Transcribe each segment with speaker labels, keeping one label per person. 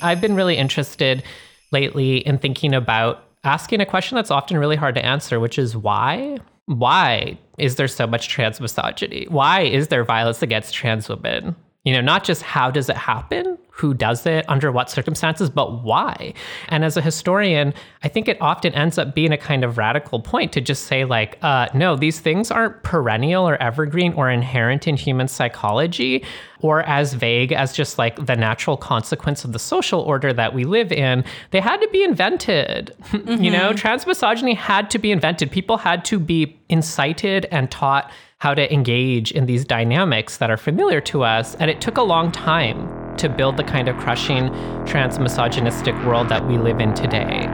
Speaker 1: I've been really interested lately in thinking about asking a question that's often really hard to answer, which is why? Why is there so much trans misogyny? Why is there violence against trans women? You know, not just how does it happen, who does it, under what circumstances, but why. And as a historian, I think it often ends up being a kind of radical point to just say, like, uh, no, these things aren't perennial or evergreen or inherent in human psychology or as vague as just like the natural consequence of the social order that we live in. They had to be invented. Mm-hmm. you know, transmisogyny had to be invented. People had to be incited and taught how to engage in these dynamics that are familiar to us. And it took a long time to build the kind of crushing trans misogynistic world that we live in today.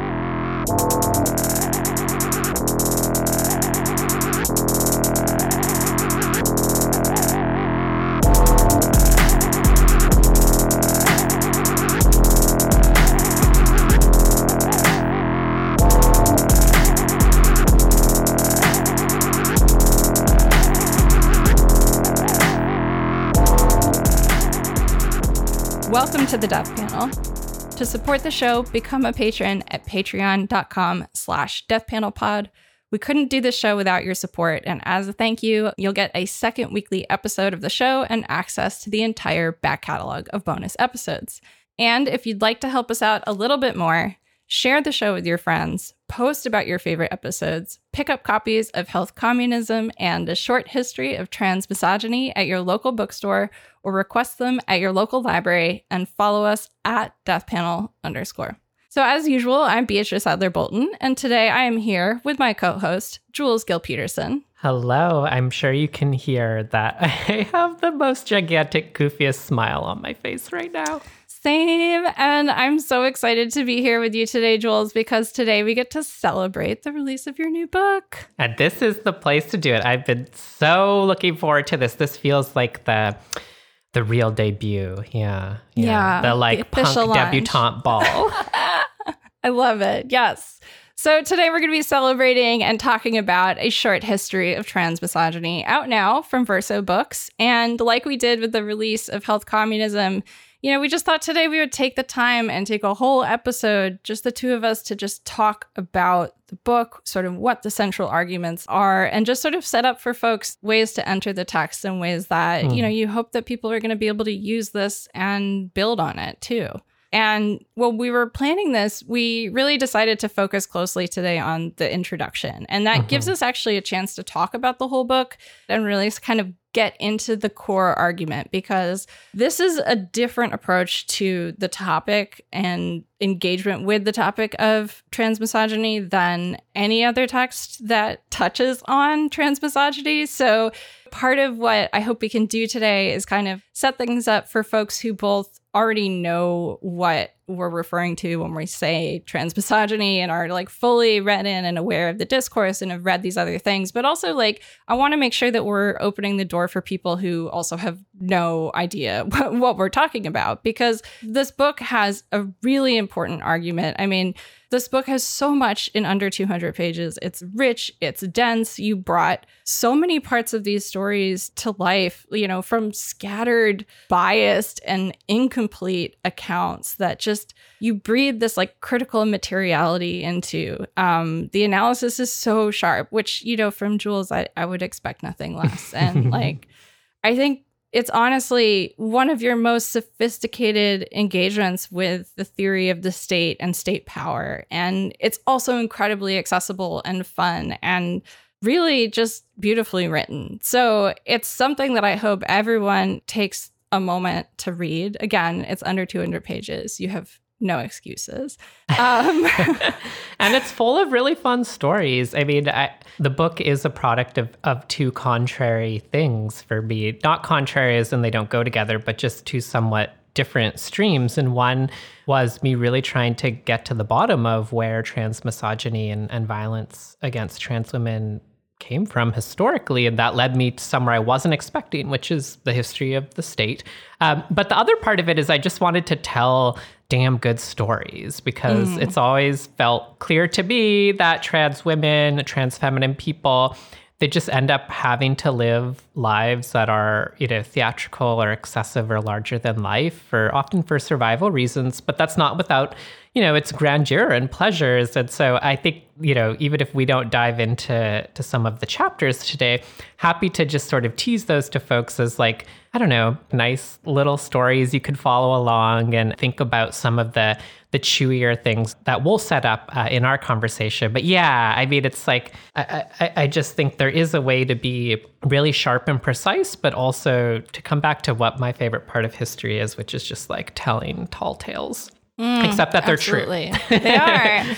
Speaker 2: Welcome to the Death Panel. To support the show, become a patron at patreon.com slash deathpanelpod. We couldn't do this show without your support, and as a thank you, you'll get a second weekly episode of the show and access to the entire back catalog of bonus episodes. And if you'd like to help us out a little bit more, share the show with your friends, post about your favorite episodes, pick up copies of Health Communism and A Short History of Trans Misogyny at your local bookstore, or request them at your local library, and follow us at deathpanel underscore. So, as usual, I'm Beatrice Adler Bolton, and today I am here with my co host, Jules Gill Peterson.
Speaker 1: Hello. I'm sure you can hear that I have the most gigantic, goofiest smile on my face right now.
Speaker 2: Same. And I'm so excited to be here with you today, Jules, because today we get to celebrate the release of your new book.
Speaker 1: And this is the place to do it. I've been so looking forward to this. This feels like the the real debut. Yeah.
Speaker 2: Yeah. yeah
Speaker 1: the like the punk launch. debutante ball.
Speaker 2: I love it. Yes. So today we're going to be celebrating and talking about a short history of trans misogyny out now from Verso Books. And like we did with the release of Health Communism, you know, we just thought today we would take the time and take a whole episode, just the two of us, to just talk about the book, sort of what the central arguments are, and just sort of set up for folks ways to enter the text and ways that, mm. you know, hmm. you hope that people are going to be able to use this and build on it too. And when we were planning this, we really decided to focus closely today on the introduction. And that uh-huh. gives us actually a chance to talk about the whole book and really kind of get into the core argument because this is a different approach to the topic and engagement with the topic of transmisogyny than any other text that touches on transmisogyny. So, part of what I hope we can do today is kind of set things up for folks who both already know what we're referring to when we say transmisogyny and are like fully read in and aware of the discourse and have read these other things. But also, like, I want to make sure that we're opening the door for people who also have no idea what, what we're talking about because this book has a really important argument. I mean, this book has so much in under 200 pages. It's rich, it's dense. You brought so many parts of these stories to life, you know, from scattered, biased, and incomplete accounts that just you breathe this like critical materiality into. Um, the analysis is so sharp, which, you know, from Jules, I, I would expect nothing less. And like, I think it's honestly one of your most sophisticated engagements with the theory of the state and state power. And it's also incredibly accessible and fun and really just beautifully written. So it's something that I hope everyone takes a moment to read. Again, it's under 200 pages. You have no excuses. Um,
Speaker 1: and it's full of really fun stories. I mean, I, the book is a product of, of two contrary things for me. Not contrary as in they don't go together, but just two somewhat different streams. And one was me really trying to get to the bottom of where trans misogyny and, and violence against trans women came from historically, and that led me to somewhere I wasn't expecting, which is the history of the state. Um, but the other part of it is I just wanted to tell damn good stories because mm. it's always felt clear to me that trans women, trans feminine people, they just end up having to live lives that are, you know, theatrical or excessive or larger than life, or often for survival reasons. But that's not without, you know, its grandeur and pleasures. And so I think, you know, even if we don't dive into to some of the chapters today, happy to just sort of tease those to folks as like, I don't know, nice little stories you could follow along and think about some of the the chewier things that we'll set up uh, in our conversation. But yeah, I mean, it's like I, I, I just think there is a way to be really sharp and precise, but also to come back to what my favorite part of history is, which is just like telling tall tales. Mm, Except that they're
Speaker 2: absolutely.
Speaker 1: true.
Speaker 2: they are.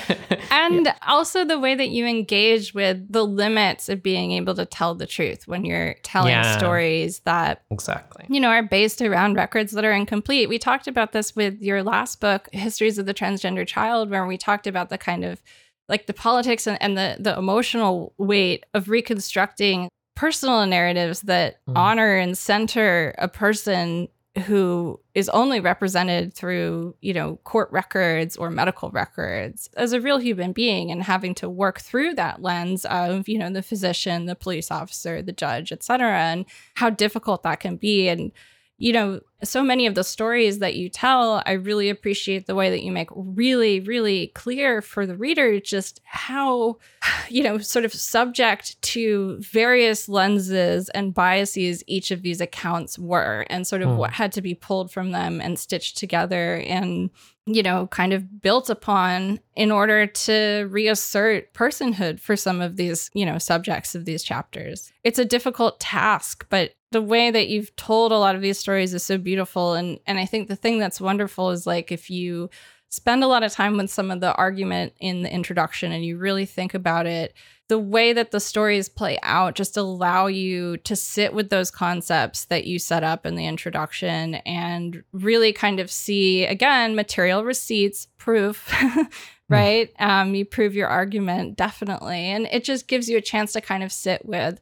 Speaker 2: And yeah. also the way that you engage with the limits of being able to tell the truth when you're telling yeah. stories that
Speaker 1: exactly
Speaker 2: you know are based around records that are incomplete. We talked about this with your last book, Histories of the Transgender Child, where we talked about the kind of like the politics and, and the the emotional weight of reconstructing personal narratives that mm. honor and center a person who is only represented through, you know, court records or medical records as a real human being and having to work through that lens of, you know, the physician, the police officer, the judge, et cetera, and how difficult that can be. And you know, so many of the stories that you tell, I really appreciate the way that you make really, really clear for the reader just how, you know, sort of subject to various lenses and biases each of these accounts were, and sort of mm. what had to be pulled from them and stitched together and, you know, kind of built upon in order to reassert personhood for some of these, you know, subjects of these chapters. It's a difficult task, but the way that you've told a lot of these stories is so beautiful. And and I think the thing that's wonderful is like if you spend a lot of time with some of the argument in the introduction and you really think about it the way that the stories play out just allow you to sit with those concepts that you set up in the introduction and really kind of see again material receipts proof hmm. right? Um, you prove your argument definitely. And it just gives you a chance to kind of sit with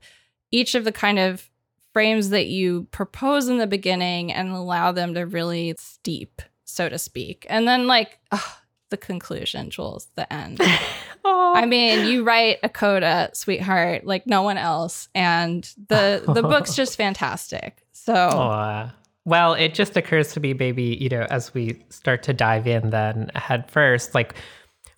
Speaker 2: each of the kind of frames that you propose in the beginning and allow them to really steep, so to speak. And then, like, oh, the conclusion, Jules, the end. I mean, you write a coda, sweetheart, like no one else, and the the book's just fantastic. So,
Speaker 1: well, it just occurs to me, maybe you know, as we start to dive in, then head first, like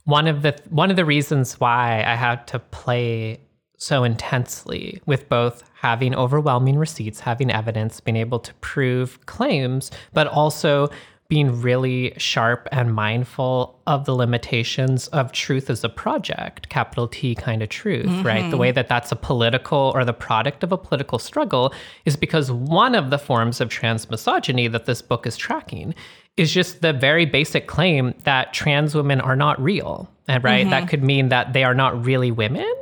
Speaker 1: one of the one of the reasons why I had to play so intensely with both having overwhelming receipts, having evidence, being able to prove claims, but also being really sharp and mindful of the limitations of truth as a project, capital T kind of truth, mm-hmm. right? The way that that's a political or the product of a political struggle is because one of the forms of trans misogyny that this book is tracking is just the very basic claim that trans women are not real. And right, mm-hmm. that could mean that they are not really women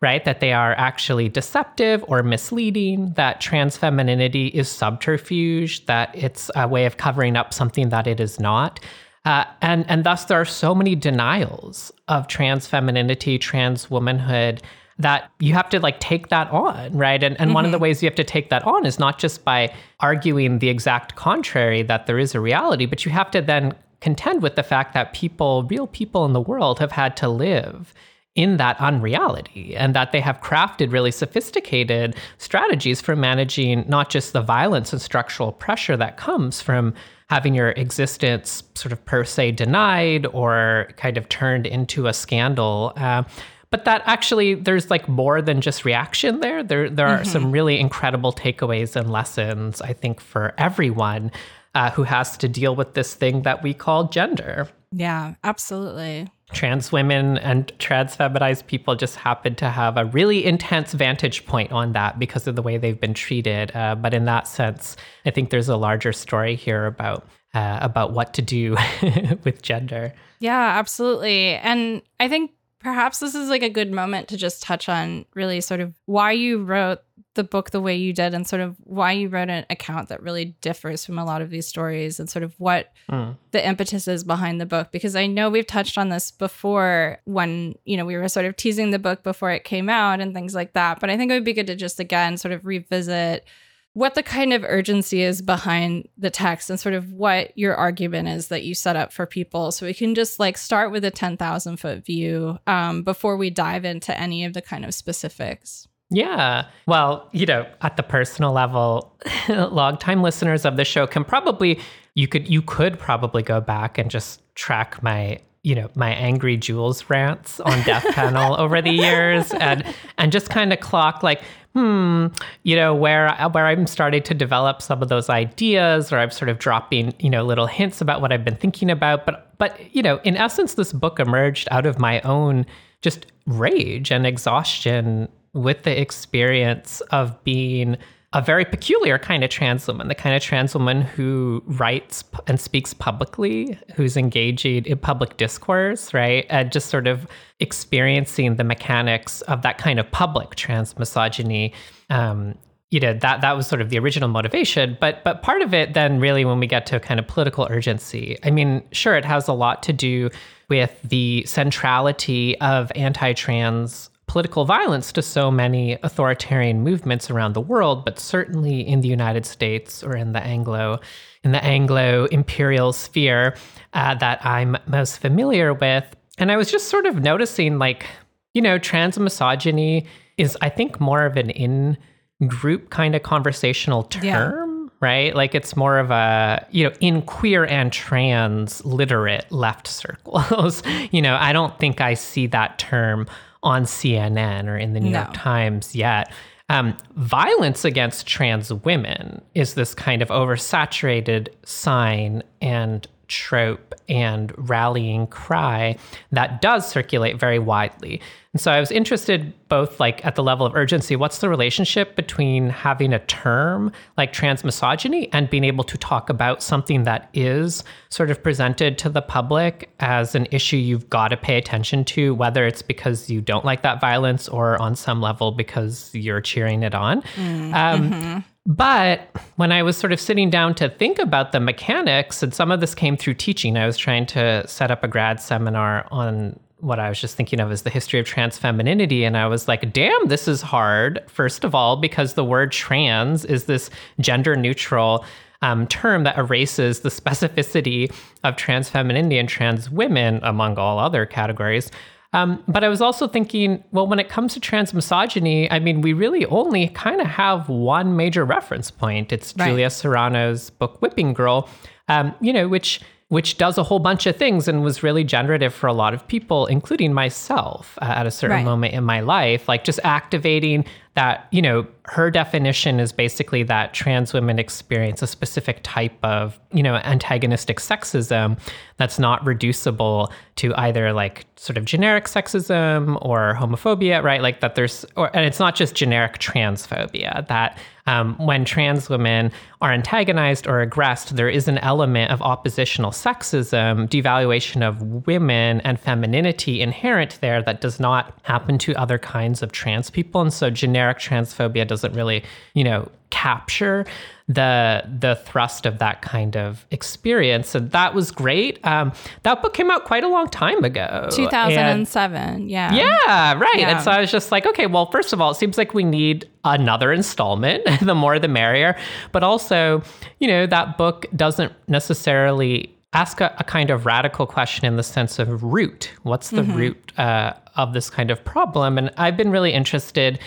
Speaker 1: right? That they are actually deceptive or misleading, that trans femininity is subterfuge, that it's a way of covering up something that it is not. Uh, and, and thus, there are so many denials of trans femininity, trans womanhood that you have to like take that on, right? And, and mm-hmm. one of the mm-hmm. ways you have to take that on is not just by arguing the exact contrary that there is a reality, but you have to then contend with the fact that people, real people in the world, have had to live in that unreality and that they have crafted really sophisticated strategies for managing not just the violence and structural pressure that comes from having your existence sort of per se denied or kind of turned into a scandal. Uh, but that actually there's like more than just reaction there. There there are mm-hmm. some really incredible takeaways and lessons I think for everyone uh, who has to deal with this thing that we call gender.
Speaker 2: Yeah, absolutely
Speaker 1: trans women and trans feminized people just happen to have a really intense vantage point on that because of the way they've been treated. Uh, but in that sense, I think there's a larger story here about uh, about what to do with gender.
Speaker 2: Yeah, absolutely. And I think perhaps this is like a good moment to just touch on really sort of why you wrote the book the way you did and sort of why you wrote an account that really differs from a lot of these stories and sort of what mm. the impetus is behind the book. Because I know we've touched on this before when you know we were sort of teasing the book before it came out and things like that but I think it would be good to just again sort of revisit what the kind of urgency is behind the text and sort of what your argument is that you set up for people. So we can just like start with a 10,000 foot view um, before we dive into any of the kind of specifics
Speaker 1: Yeah. Well, you know, at the personal level, longtime listeners of the show can probably you could you could probably go back and just track my you know my angry Jules rants on Death Panel over the years and and just kind of clock like hmm you know where where I'm starting to develop some of those ideas or I'm sort of dropping you know little hints about what I've been thinking about but but you know in essence this book emerged out of my own just rage and exhaustion with the experience of being a very peculiar kind of trans woman, the kind of trans woman who writes and speaks publicly, who's engaging in public discourse, right? And just sort of experiencing the mechanics of that kind of public trans misogyny. Um, you know that that was sort of the original motivation but but part of it then really when we get to kind of political urgency i mean sure it has a lot to do with the centrality of anti-trans political violence to so many authoritarian movements around the world, but certainly in the United States or in the Anglo in the Anglo imperial sphere uh, that I'm most familiar with. And I was just sort of noticing, like, you know, trans misogyny is, I think, more of an in group kind of conversational term. Yeah right? Like it's more of a, you know, in queer and trans literate left circles. you know, I don't think I see that term on CNN or in the New no. York Times yet. Um, violence against trans women is this kind of oversaturated sign and trope and rallying cry that does circulate very widely. And so I was interested both like at the level of urgency, what's the relationship between having a term like trans misogyny and being able to talk about something that is sort of presented to the public as an issue you've got to pay attention to, whether it's because you don't like that violence or on some level because you're cheering it on. Mm, um, mm-hmm. But when I was sort of sitting down to think about the mechanics, and some of this came through teaching, I was trying to set up a grad seminar on what I was just thinking of as the history of trans femininity. And I was like, damn, this is hard. First of all, because the word trans is this gender neutral um, term that erases the specificity of trans femininity and trans women, among all other categories. Um, but I was also thinking, well, when it comes to trans misogyny, I mean, we really only kind of have one major reference point. It's right. Julia Serano's book Whipping Girl, um, you know, which which does a whole bunch of things and was really generative for a lot of people, including myself uh, at a certain right. moment in my life, like just activating that, you know, her definition is basically that trans women experience a specific type of, you know, antagonistic sexism that's not reducible to either like sort of generic sexism or homophobia, right? Like that there's, or, and it's not just generic transphobia, that um, when trans women are antagonized or aggressed, there is an element of oppositional sexism, devaluation of women and femininity inherent there that does not happen to other kinds of trans people. And so generic transphobia doesn't really, you know, capture the the thrust of that kind of experience. So that was great. Um, that book came out quite a long time ago.
Speaker 2: 2007. Yeah.
Speaker 1: Yeah, right. Yeah. And so I was just like, okay, well, first of all, it seems like we need another installment. the more the merrier. But also, you know, that book doesn't necessarily ask a, a, kind of radical question in the sense of root. What's the mm-hmm. root uh, of this kind of problem? And I've been really interested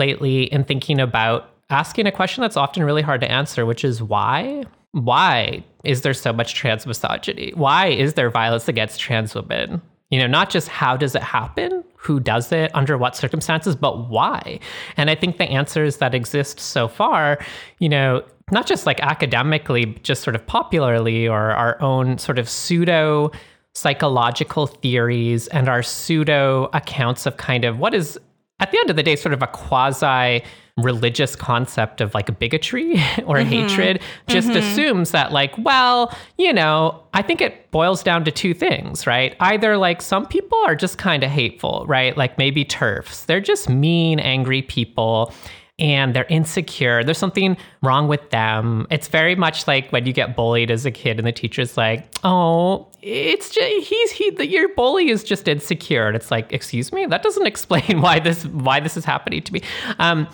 Speaker 1: lately in thinking about asking a question that's often really hard to answer, which is why? Why is there so much trans misogyny? Why is there violence against trans women? You know, not just how does it happen, who does it, under what circumstances, but why? And I think the answers that exist so far, you know, not just like academically, just sort of popularly or our own sort of pseudo psychological theories and our pseudo accounts of kind of what is at the end of the day sort of a quasi religious concept of like bigotry or mm-hmm. hatred just mm-hmm. assumes that like well you know i think it boils down to two things right either like some people are just kind of hateful right like maybe turfs, they're just mean angry people and they're insecure. There's something wrong with them. It's very much like when you get bullied as a kid and the teacher's like, "Oh, it's just he's he the, your bully is just insecure." And it's like, "Excuse me? That doesn't explain why this why this is happening to me." Um,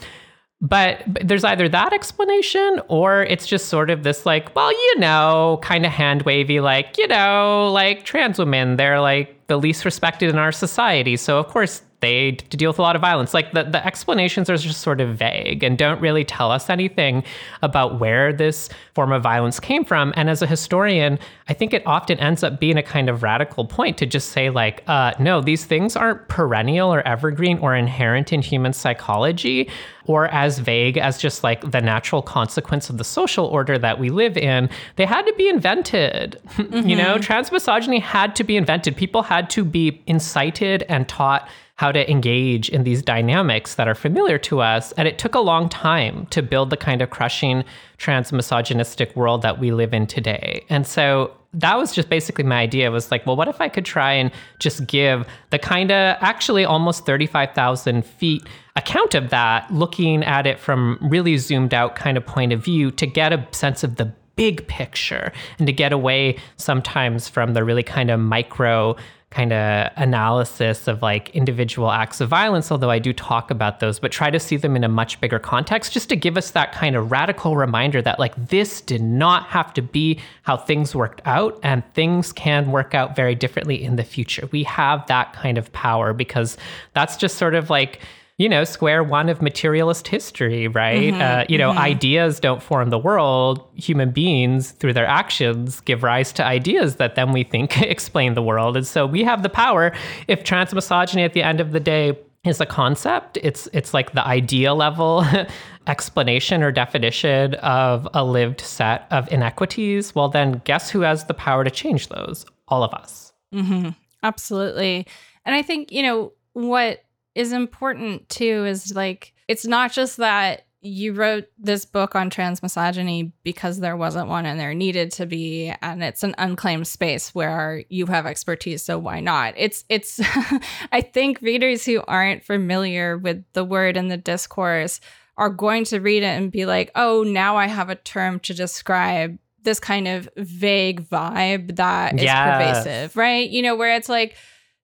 Speaker 1: but, but, there's either that explanation or it's just sort of this like, well, you know, kind of hand wavy, like, you know, like trans women, they're like the least respected in our society. So of course they to deal with a lot of violence. Like the, the explanations are just sort of vague and don't really tell us anything about where this form of violence came from. And as a historian, I think it often ends up being a kind of radical point to just say, like, uh, no, these things aren't perennial or evergreen or inherent in human psychology or as vague as just like the natural consequence of the social order that we live in. They had to be invented. Mm-hmm. you know, transmisogyny had to be invented. People had to be incited and taught how to engage in these dynamics that are familiar to us. And it took a long time to build the kind of crushing transmisogynistic world that we live in today. And so that was just basically my idea was like, well, what if I could try and just give the kind of actually almost 35,000 feet account of that, looking at it from really zoomed out kind of point of view to get a sense of the big picture and to get away sometimes from the really kind of micro kind of analysis of like individual acts of violence, although I do talk about those, but try to see them in a much bigger context just to give us that kind of radical reminder that like this did not have to be how things worked out and things can work out very differently in the future. We have that kind of power because that's just sort of like you know, square one of materialist history, right? Mm-hmm, uh, you know, mm-hmm. ideas don't form the world. Human beings, through their actions, give rise to ideas that then we think explain the world. And so we have the power. If transmisogyny at the end of the day is a concept, it's it's like the idea level explanation or definition of a lived set of inequities. Well, then guess who has the power to change those? All of us.
Speaker 2: Mm-hmm. Absolutely. And I think, you know, what is important too is like it's not just that you wrote this book on transmisogyny because there wasn't one and there needed to be and it's an unclaimed space where you have expertise so why not? It's it's i think readers who aren't familiar with the word and the discourse are going to read it and be like oh now i have a term to describe this kind of vague vibe that is pervasive right? You know where it's like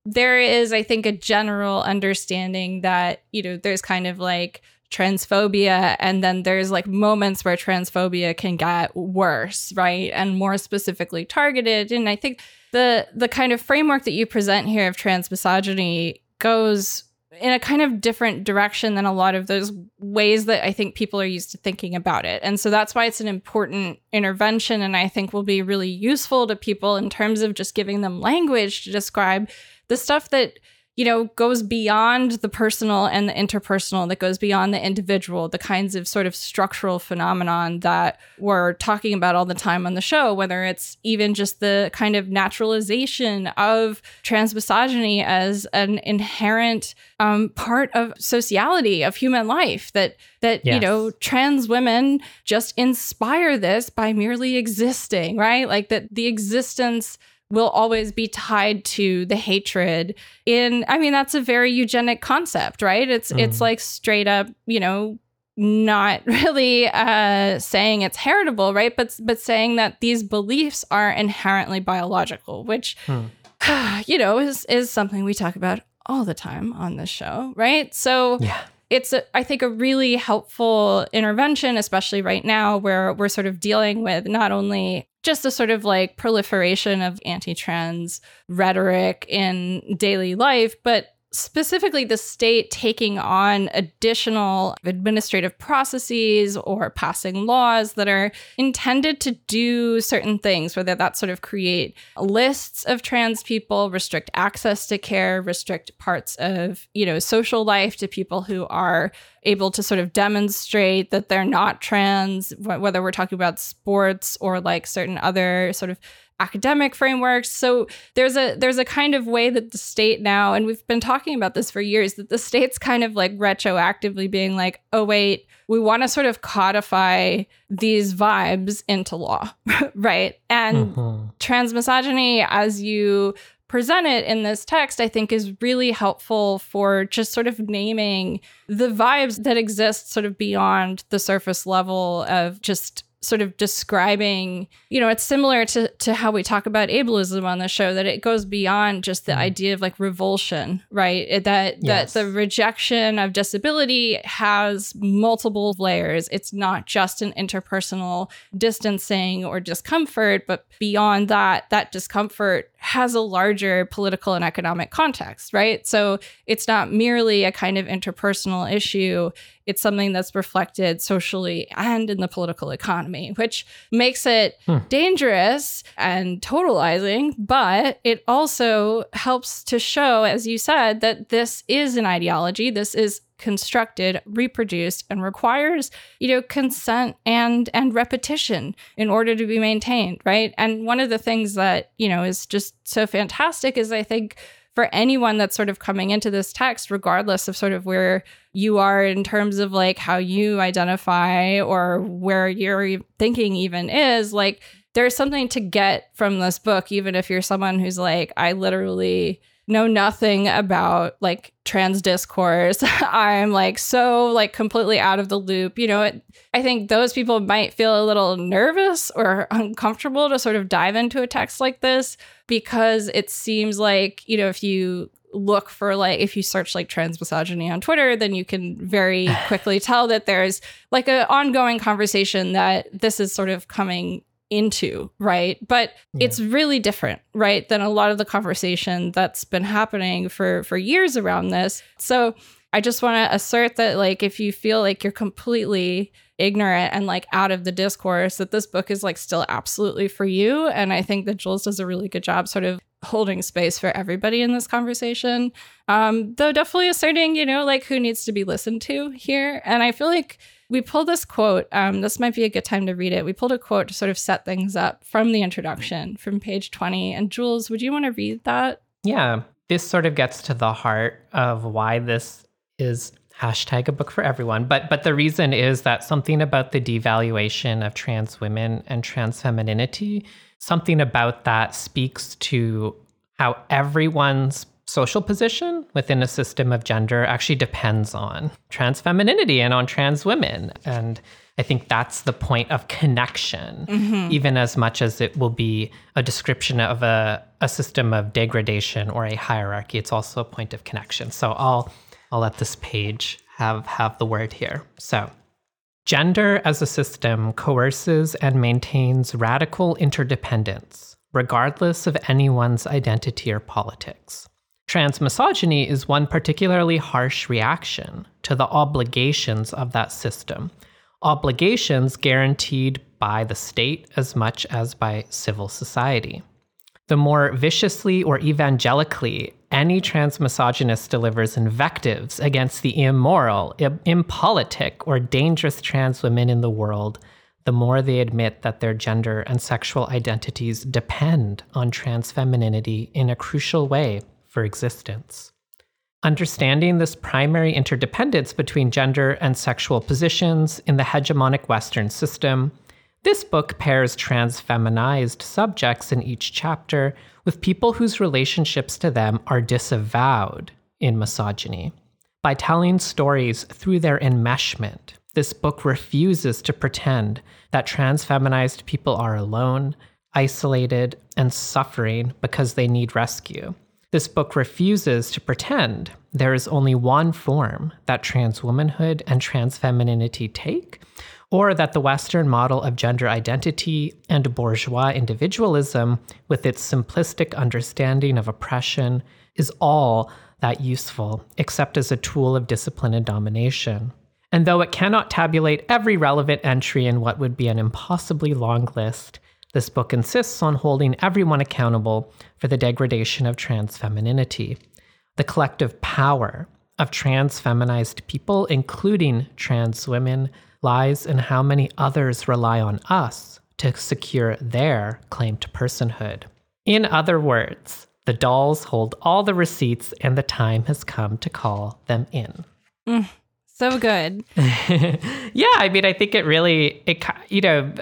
Speaker 2: there is, I think, a general understanding that, you know, there's kind of like transphobia and then there's like moments where transphobia can get worse, right? And more specifically targeted. And I think the the kind of framework that you present here of transmisogyny goes in a kind of different direction than a lot of those ways that I think people are used to thinking about it. And so that's why it's an important intervention and I think will be really useful to people in terms of just giving them language to describe the stuff that you know goes beyond the personal and the interpersonal that goes beyond the individual the kinds of sort of structural phenomenon that we're talking about all the time on the show whether it's even just the kind of naturalization of transmisogyny as an inherent um, part of sociality of human life that that yes. you know trans women just inspire this by merely existing right like that the existence will always be tied to the hatred in i mean that's a very eugenic concept right it's mm. it's like straight up you know not really uh, saying it's heritable right but but saying that these beliefs are inherently biological which hmm. you know is is something we talk about all the time on this show right so yeah it's a, I think a really helpful intervention especially right now where we're sort of dealing with not only just a sort of like proliferation of anti-trans rhetoric in daily life but specifically the state taking on additional administrative processes or passing laws that are intended to do certain things, whether that's sort of create lists of trans people, restrict access to care, restrict parts of, you know, social life to people who are able to sort of demonstrate that they're not trans, whether we're talking about sports or like certain other sort of academic frameworks. So there's a there's a kind of way that the state now, and we've been talking about this for years, that the state's kind of like retroactively being like, oh wait, we want to sort of codify these vibes into law, right? And mm-hmm. transmisogyny, as you present it in this text, I think is really helpful for just sort of naming the vibes that exist sort of beyond the surface level of just sort of describing, you know, it's similar to to how we talk about ableism on the show that it goes beyond just the mm. idea of like revulsion, right? It, that yes. that the rejection of disability has multiple layers. It's not just an interpersonal distancing or discomfort, but beyond that, that discomfort has a larger political and economic context, right? So it's not merely a kind of interpersonal issue. It's something that's reflected socially and in the political economy, which makes it hmm. dangerous and totalizing, but it also helps to show, as you said, that this is an ideology. This is constructed, reproduced, and requires, you know, consent and and repetition in order to be maintained, right? And one of the things that, you know, is just so fantastic is I think for anyone that's sort of coming into this text, regardless of sort of where you are in terms of like how you identify or where your thinking even is, like there's something to get from this book, even if you're someone who's like, I literally know nothing about like trans discourse. I'm like so like completely out of the loop. You know, it, I think those people might feel a little nervous or uncomfortable to sort of dive into a text like this because it seems like, you know, if you look for like if you search like trans misogyny on Twitter, then you can very quickly tell that there's like an ongoing conversation that this is sort of coming into, right? But yeah. it's really different, right, than a lot of the conversation that's been happening for for years around this. So I just want to assert that like if you feel like you're completely ignorant and like out of the discourse that this book is like still absolutely for you and I think that Jules does a really good job sort of holding space for everybody in this conversation. Um though definitely asserting, you know, like who needs to be listened to here and I feel like we pulled this quote. Um, this might be a good time to read it. We pulled a quote to sort of set things up from the introduction from page 20. And Jules, would you want to read that?
Speaker 1: Yeah. This sort of gets to the heart of why this is hashtag a book for everyone. But but the reason is that something about the devaluation of trans women and trans femininity, something about that speaks to how everyone's social position within a system of gender actually depends on trans femininity and on trans women. And I think that's the point of connection, mm-hmm. even as much as it will be a description of a, a system of degradation or a hierarchy. It's also a point of connection. So I'll I'll let this page have have the word here. So gender as a system coerces and maintains radical interdependence, regardless of anyone's identity or politics. Transmisogyny is one particularly harsh reaction to the obligations of that system, obligations guaranteed by the state as much as by civil society. The more viciously or evangelically any transmisogynist delivers invectives against the immoral, impolitic, or dangerous trans women in the world, the more they admit that their gender and sexual identities depend on trans femininity in a crucial way for existence. Understanding this primary interdependence between gender and sexual positions in the hegemonic Western system, this book pairs trans feminized subjects in each chapter with people whose relationships to them are disavowed in misogyny. By telling stories through their enmeshment, this book refuses to pretend that trans feminized people are alone, isolated, and suffering because they need rescue. This book refuses to pretend there is only one form that trans womanhood and trans femininity take, or that the Western model of gender identity and bourgeois individualism, with its simplistic understanding of oppression, is all that useful, except as a tool of discipline and domination. And though it cannot tabulate every relevant entry in what would be an impossibly long list, this book insists on holding everyone accountable for the degradation of trans femininity. The collective power of trans feminized people, including trans women, lies in how many others rely on us to secure their claim to personhood. In other words, the dolls hold all the receipts, and the time has come to call them in.
Speaker 2: Mm, so good.
Speaker 1: yeah, I mean, I think it really, it you know,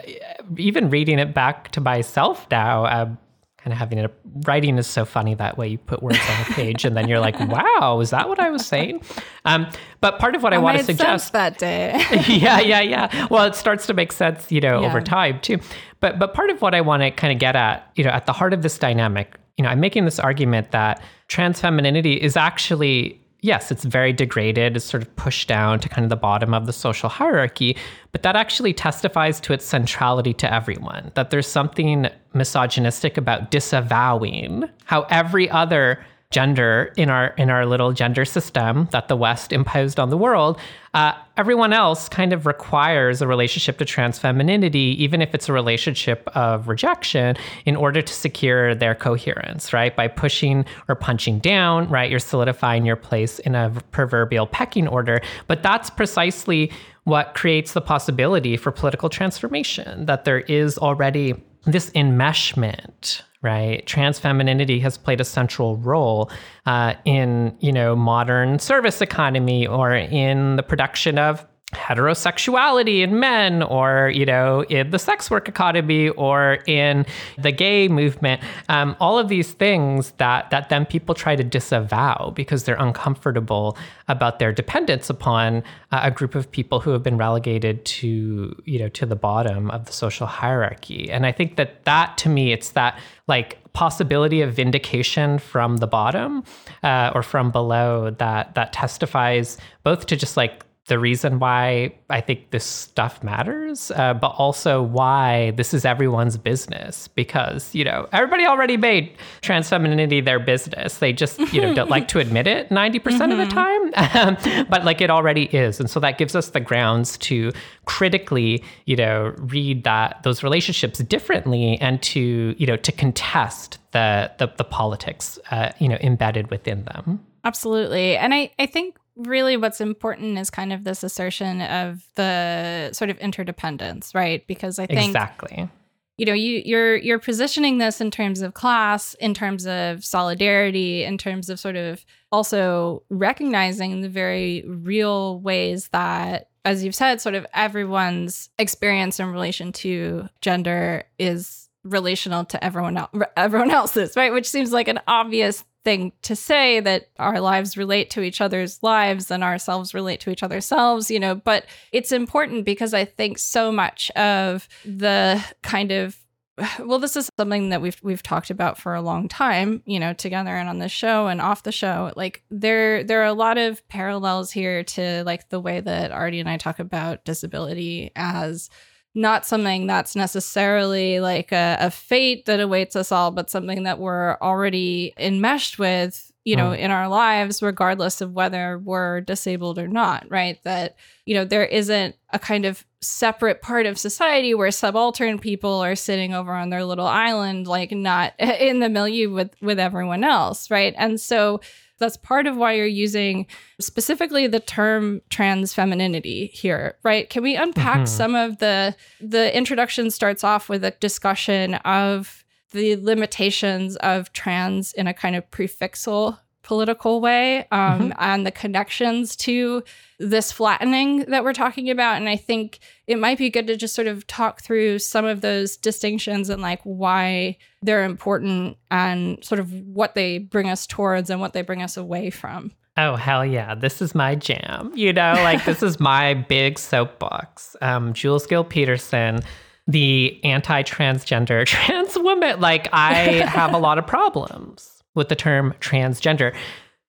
Speaker 1: even reading it back to myself now, um, kind of having it writing is so funny that way you put words on a page and then you're like wow is that what i was saying? Um, but part of what i, I want to suggest
Speaker 2: that day.
Speaker 1: Yeah yeah yeah. Well it starts to make sense you know yeah. over time too. But but part of what i want to kind of get at you know at the heart of this dynamic you know i'm making this argument that trans femininity is actually yes, it's very degraded, it's sort of pushed down to kind of the bottom of the social hierarchy, but that actually testifies to its centrality to everyone, that there's something misogynistic about disavowing how every other gender in our in our little gender system that the West imposed on the world, uh, everyone else kind of requires a relationship to trans femininity, even if it's a relationship of rejection, in order to secure their coherence, right? By pushing or punching down, right? You're solidifying your place in a proverbial pecking order. But that's precisely what creates the possibility for political transformation, that there is already this enmeshment right? Trans femininity has played a central role uh, in, you know, modern service economy or in the production of heterosexuality in men or you know in the sex work economy or in the gay movement. Um, all of these things that that then people try to disavow because they're uncomfortable about their dependence upon uh, a group of people who have been relegated to you know to the bottom of the social hierarchy. And i think that that to me it's that like possibility of vindication from the bottom uh, or from below that that testifies both to just like the reason why I think this stuff matters, uh, but also why this is everyone's business because, you know, everybody already made trans femininity their business. They just, you know, don't like to admit it 90% mm-hmm. of the mm-hmm. time, but like it already is. And so that gives us the grounds to critically, you know, read that those relationships differently and to, you know, to contest the, the, the politics, uh, you know, embedded within them.
Speaker 2: Absolutely. And I, I think really what's important is kind of this assertion of the sort of interdependence, right? Because I think
Speaker 1: Exactly.
Speaker 2: You know, you you're you're positioning this in terms of class, in terms of solidarity, in terms of sort of also recognizing the very real ways that as you've said, sort of everyone's experience in relation to gender is relational to everyone else, everyone else's, right? Which seems like an obvious thing to say that our lives relate to each other's lives and ourselves relate to each other's selves, you know, but it's important because I think so much of the kind of well this is something that we've we've talked about for a long time you know together and on the show and off the show. Like there there are a lot of parallels here to like the way that Artie and I talk about disability as not something that's necessarily like a, a, fate that awaits us all, but something that we're already enmeshed with, you know, in our lives, regardless of whether we're disabled or not, right? That, you know, there isn't a kind of separate part of society where subaltern people are sitting over on their little island, like not in the milieu with, with everyone else, right? And so, that's part of why you're using specifically the term trans femininity here, right? Can we unpack mm-hmm. some of the the introduction starts off with a discussion of the limitations of trans in a kind of prefixal political way um, mm-hmm. and the connections to this flattening that we're talking about. And I think it might be good to just sort of talk through some of those distinctions and like why they're important and sort of what they bring us towards and what they bring us away from.
Speaker 1: Oh, hell yeah. This is my jam. You know, like this is my big soapbox. Um, Jules Gill Peterson the anti transgender trans woman. Like, I have a lot of problems with the term transgender.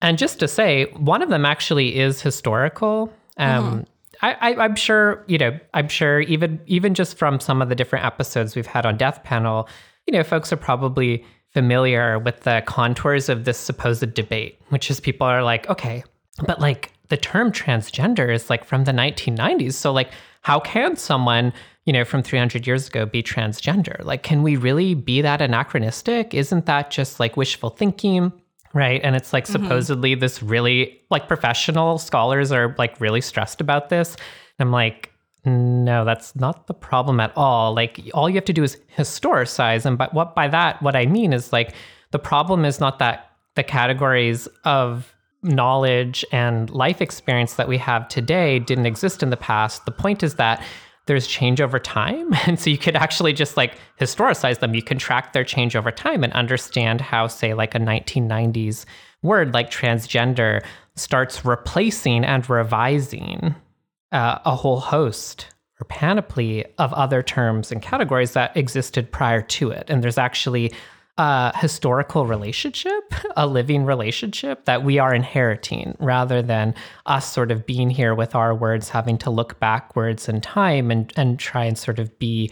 Speaker 1: And just to say, one of them actually is historical. Um, mm-hmm. I, am sure, you know, I'm sure even even just from some of the different episodes we've had on Death Panel, you know, folks are probably familiar with the contours of this supposed debate, which is people are like, okay, but like the term transgender is like from the 1990s. So like, how can someone you know, from 300 years ago be transgender? Like, can we really be that anachronistic? Isn't that just like wishful thinking? Right. And it's like mm-hmm. supposedly this really like professional scholars are like really stressed about this. And I'm like, no, that's not the problem at all. Like all you have to do is historicize. And but what by that, what I mean is like the problem is not that the categories of knowledge and life experience that we have today didn't exist in the past. The point is that there's change over time. And so you could actually just like historicize them. You can track their change over time and understand how, say, like a 1990s word like transgender starts replacing and revising uh, a whole host or panoply of other terms and categories that existed prior to it. And there's actually a historical relationship a living relationship that we are inheriting rather than us sort of being here with our words, having to look backwards in time and, and try and sort of be,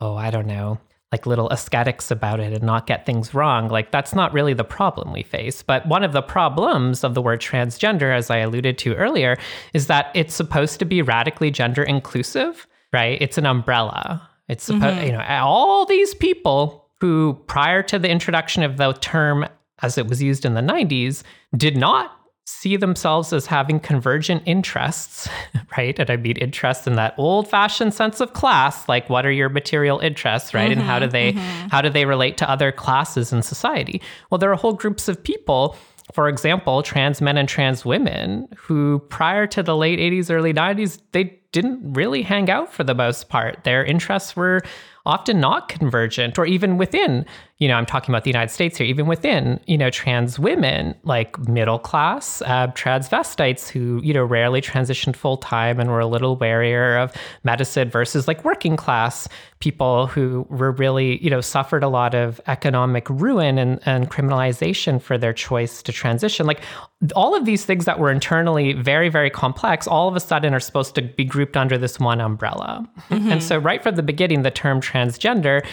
Speaker 1: oh, I don't know, like little ascetics about it and not get things wrong. Like that's not really the problem we face. But one of the problems of the word transgender, as I alluded to earlier, is that it's supposed to be radically gender inclusive, right? It's an umbrella. It's supposed, mm-hmm. you know, all these people who prior to the introduction of the term as it was used in the 90s did not see themselves as having convergent interests, right? And I mean interests in that old-fashioned sense of class, like what are your material interests, right? Mm-hmm, and how do mm-hmm, they mm-hmm. how do they relate to other classes in society? Well, there are whole groups of people for example, trans men and trans women who prior to the late 80s, early 90s, they didn't really hang out for the most part. Their interests were often not convergent or even within you know i'm talking about the united states here even within you know trans women like middle class uh, transvestites who you know rarely transitioned full time and were a little warier of medicine versus like working class people who were really you know suffered a lot of economic ruin and, and criminalization for their choice to transition like all of these things that were internally very very complex all of a sudden are supposed to be grouped under this one umbrella mm-hmm. and so right from the beginning the term transgender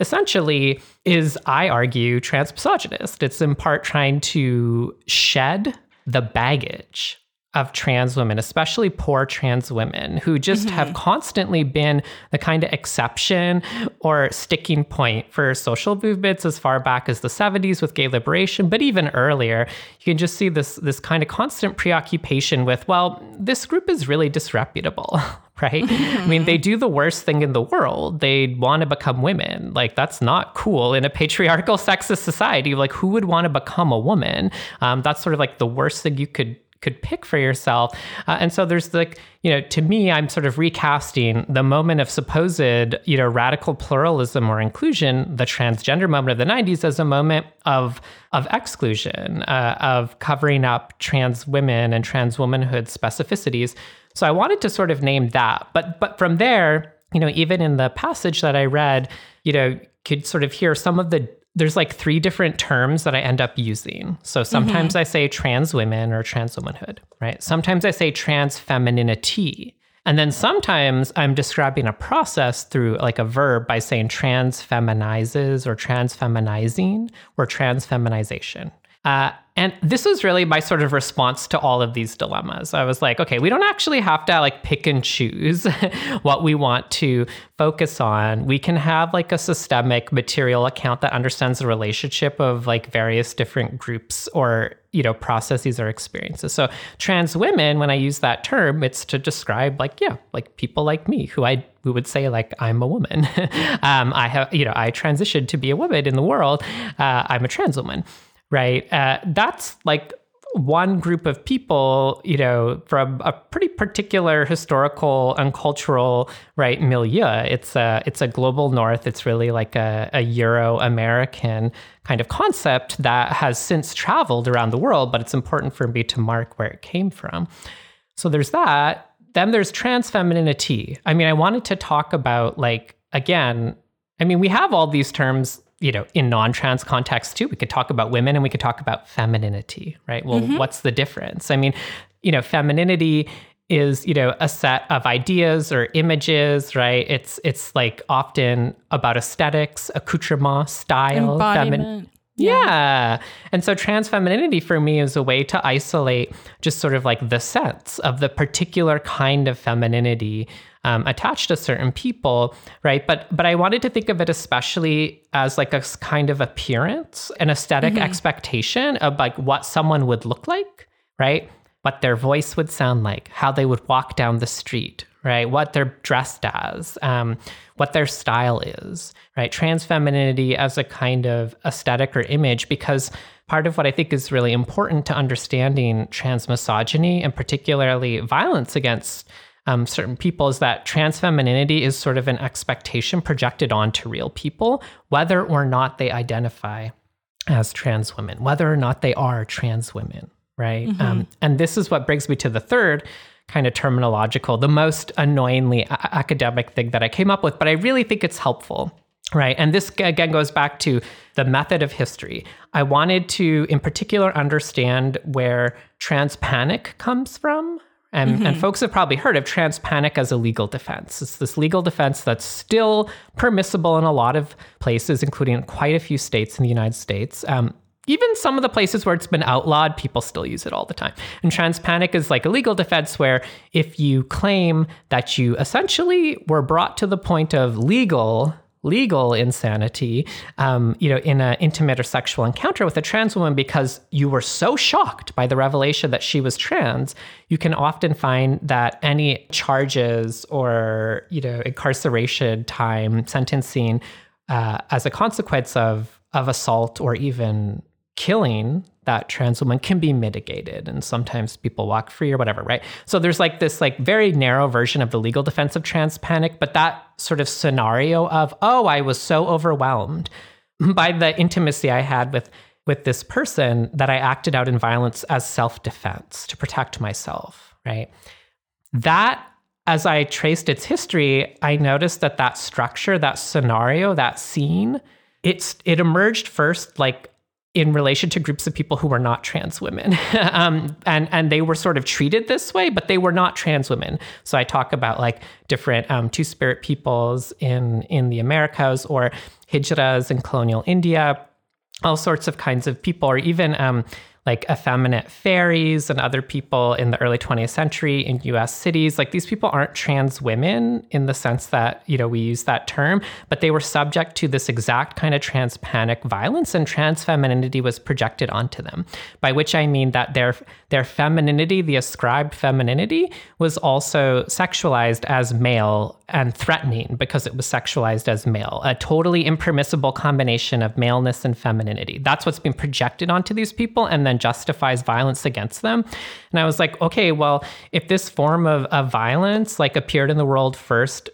Speaker 1: essentially is, I argue, transmisogynist. It's in part trying to shed the baggage of trans women, especially poor trans women who just mm-hmm. have constantly been the kind of exception or sticking point for social movements as far back as the 70s with gay liberation, but even earlier. You can just see this this kind of constant preoccupation with, well, this group is really disreputable. right? Mm-hmm. I mean, they do the worst thing in the world. They want to become women. Like, that's not cool in a patriarchal, sexist society. Like, who would want to become a woman? Um, that's sort of like the worst thing you could could pick for yourself. Uh, and so there's like, you know, to me, I'm sort of recasting the moment of supposed, you know, radical pluralism or inclusion, the transgender moment of the 90s, as a moment of of exclusion, uh, of covering up trans women and trans womanhood specificities. So I wanted to sort of name that. But but from there, you know, even in the passage that I read, you know, could sort of hear some of the there's like three different terms that I end up using. So sometimes mm-hmm. I say trans women or trans womanhood, right? Sometimes I say trans femininity. And then sometimes I'm describing a process through like a verb by saying trans feminizes or trans feminizing or trans feminization. Uh, and this was really my sort of response to all of these dilemmas. I was like, okay, we don't actually have to like pick and choose what we want to focus on. We can have like a systemic material account that understands the relationship of like various different groups or, you know, processes or experiences. So trans women, when I use that term, it's to describe like, yeah, like people like me who I who would say like I'm a woman. um, I have, you know, I transitioned to be a woman in the world. Uh, I'm a trans woman right? Uh, that's like one group of people, you know, from a pretty particular historical and cultural right milieu. It's a it's a global north. It's really like a, a Euro American kind of concept that has since traveled around the world, but it's important for me to mark where it came from. So there's that. Then there's trans femininity. I mean, I wanted to talk about like again. I mean, we have all these terms you know, in non-trans context too, we could talk about women and we could talk about femininity, right? Well, mm-hmm. what's the difference? I mean, you know, femininity is, you know, a set of ideas or images, right? It's it's like often about aesthetics, accoutrement, style,
Speaker 2: feminine.
Speaker 1: Yeah. yeah. And so trans femininity for me is a way to isolate just sort of like the sense of the particular kind of femininity um, attached to certain people, right? But but I wanted to think of it especially as like a kind of appearance, an esthetic mm-hmm. expectation of like what someone would look like, right? What their voice would sound like, how they would walk down the street, right? What they're dressed as, um, what their style is, right? Trans femininity as a kind of aesthetic or image, because part of what I think is really important to understanding trans misogyny and particularly violence against um, certain people is that trans femininity is sort of an expectation projected onto real people, whether or not they identify as trans women, whether or not they are trans women, right? Mm-hmm. Um, and this is what brings me to the third kind of terminological, the most annoyingly a- academic thing that I came up with, but I really think it's helpful. right? And this again goes back to the method of history. I wanted to, in particular, understand where trans panic comes from. And, mm-hmm. and folks have probably heard of trans panic as a legal defense. It's this legal defense that's still permissible in a lot of places, including quite a few states in the United States. Um, even some of the places where it's been outlawed, people still use it all the time. And trans panic is like a legal defense where if you claim that you essentially were brought to the point of legal legal insanity, um, you know, in an intimate or sexual encounter with a trans woman because you were so shocked by the revelation that she was trans, you can often find that any charges or, you know, incarceration time, sentencing uh, as a consequence of of assault or even killing that trans woman can be mitigated and sometimes people walk free or whatever right? So there's like this like very narrow version of the legal defense of trans panic but that sort of scenario of oh i was so overwhelmed by the intimacy i had with with this person that i acted out in violence as self-defense to protect myself right? That as i traced its history i noticed that that structure that scenario that scene it's it emerged first like in relation to groups of people who were not trans women. um, and, and they were sort of treated this way, but they were not trans women. So I talk about like different um, two spirit peoples in, in the Americas or hijras in colonial India, all sorts of kinds of people, or even um, like effeminate fairies and other people in the early 20th century in US cities. Like these people aren't trans women in the sense that, you know, we use that term, but they were subject to this exact kind of trans panic violence and trans femininity was projected onto them. By which I mean that their their femininity, the ascribed femininity, was also sexualized as male and threatening because it was sexualized as male, a totally impermissible combination of maleness and femininity. That's what's been projected onto these people and then justifies violence against them. And I was like, okay, well, if this form of, of violence like appeared in the world first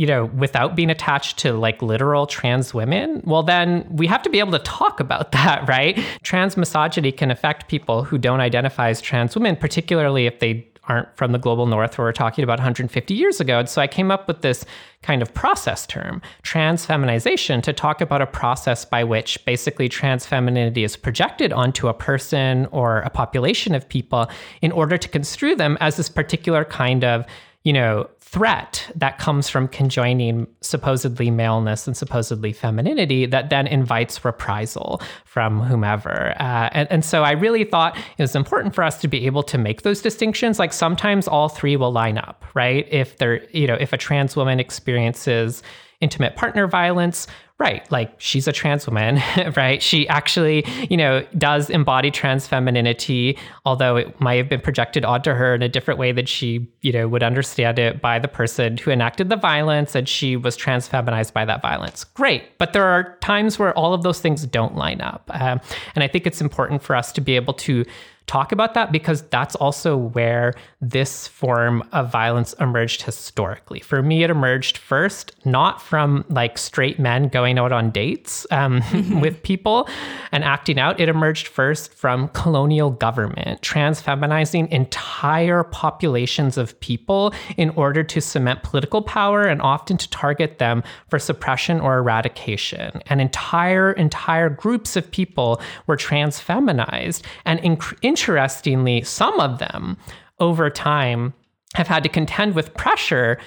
Speaker 1: you know, without being attached to like literal trans women, well, then we have to be able to talk about that, right? Trans misogyny can affect people who don't identify as trans women, particularly if they aren't from the global north where we're talking about 150 years ago. And so I came up with this kind of process term, trans feminization, to talk about a process by which basically trans femininity is projected onto a person or a population of people in order to construe them as this particular kind of you know, threat that comes from conjoining supposedly maleness and supposedly femininity that then invites reprisal from whomever. Uh, and, and so I really thought it was important for us to be able to make those distinctions. Like sometimes all three will line up, right? If they're, you know, if a trans woman experiences intimate partner violence, right, like she's a trans woman, right? She actually, you know, does embody trans femininity, although it might have been projected onto her in a different way that she, you know, would understand it by the person who enacted the violence and she was trans feminized by that violence. Great. But there are times where all of those things don't line up. Um, and I think it's important for us to be able to talk about that because that's also where this form of violence emerged historically. For me, it emerged first not from like straight men going out on dates um, with people and acting out. It emerged first from colonial government, trans feminizing entire populations of people in order to cement political power and often to target them for suppression or eradication. And entire, entire groups of people were trans feminized and in, interestingly, some of them over time have had to contend with pressure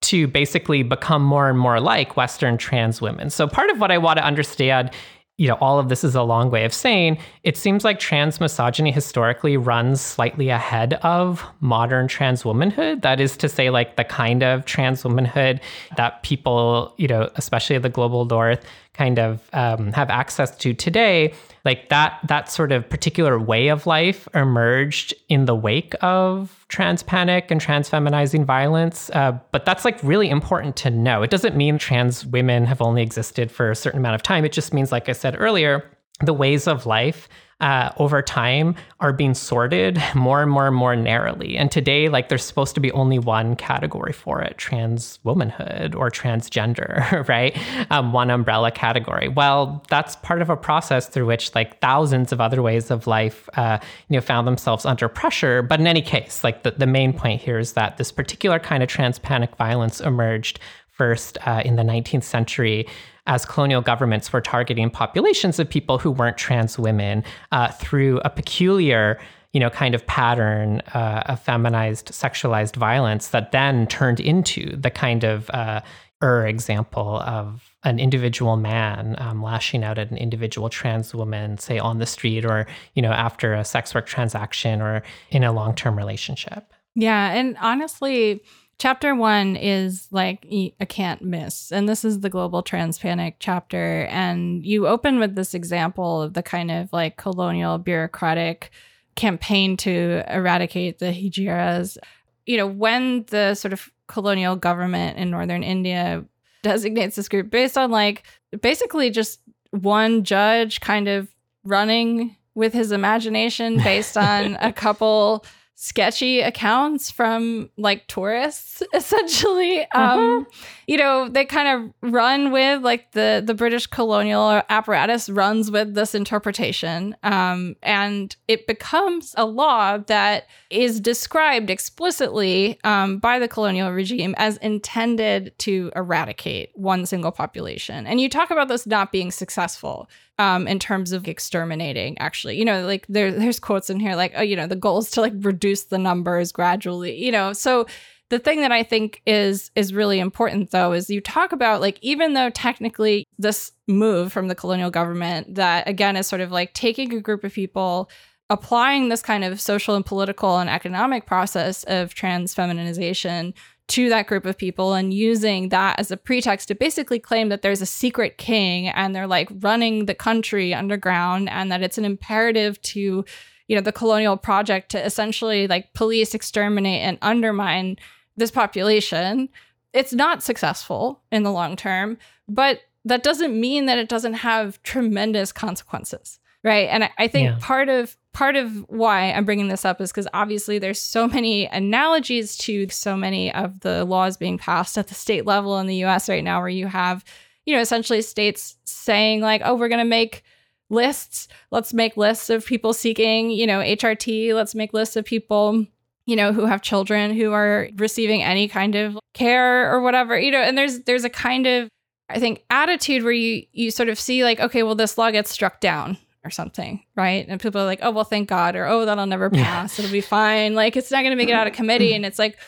Speaker 1: to basically become more and more like Western trans women. So, part of what I want to understand you know, all of this is a long way of saying it seems like trans misogyny historically runs slightly ahead of modern trans womanhood. That is to say, like the kind of trans womanhood that people, you know, especially the global north, kind of um, have access to today like that that sort of particular way of life emerged in the wake of trans panic and trans feminizing violence uh, but that's like really important to know. It doesn't mean trans women have only existed for a certain amount of time. It just means like i said earlier the ways of life uh, over time are being sorted more and more and more narrowly. And today, like there's supposed to be only one category for it trans womanhood or transgender, right? Um, one umbrella category. Well, that's part of a process through which like thousands of other ways of life, uh, you know, found themselves under pressure. But in any case, like the, the main point here is that this particular kind of trans panic violence emerged first uh, in the 19th century as colonial governments were targeting populations of people who weren't trans women uh, through a peculiar you know, kind of pattern uh, of feminized, sexualized violence that then turned into the kind of uh, er example of an individual man um, lashing out at an individual trans woman, say on the street or, you know, after a sex work transaction or in a long term relationship.
Speaker 2: Yeah. And honestly, chapter one is like a can't miss. And this is the global trans panic chapter. And you open with this example of the kind of like colonial bureaucratic campaign to eradicate the Hijras. You know, when the sort of colonial government in northern India designates this group based on like basically just one judge kind of running with his imagination based on a couple sketchy accounts from like tourists essentially. Um mm-hmm. you know they kind of run with like the the british colonial apparatus runs with this interpretation. Um and it becomes a law that is described explicitly um, by the colonial regime as intended to eradicate one single population. And you talk about this not being successful um, in terms of exterminating actually. You know like there, there's quotes in here like oh you know the goal is to like reduce the numbers gradually you know? So the thing that i think is is really important though is you talk about like even though technically this move from the colonial government that again is sort of like taking a group of people applying this kind of social and political and economic process of trans feminization to that group of people and using that as a pretext to basically claim that there's a secret king and they're like running the country underground and that it's an imperative to you know the colonial project to essentially like police exterminate and undermine this population it's not successful in the long term but that doesn't mean that it doesn't have tremendous consequences right and i, I think yeah. part of part of why I'm bringing this up is because obviously there's so many analogies to so many of the laws being passed at the state level in the US right now, where you have, you know, essentially states saying, like, oh, we're going to make lists. Let's make lists of people seeking, you know, HRT. Let's make lists of people you know who have children who are receiving any kind of care or whatever you know and there's there's a kind of i think attitude where you you sort of see like okay well this law gets struck down or something, right? And people are like, oh, well, thank God, or oh, that'll never pass. Yeah. It'll be fine. Like, it's not going to make it out of committee. And it's like,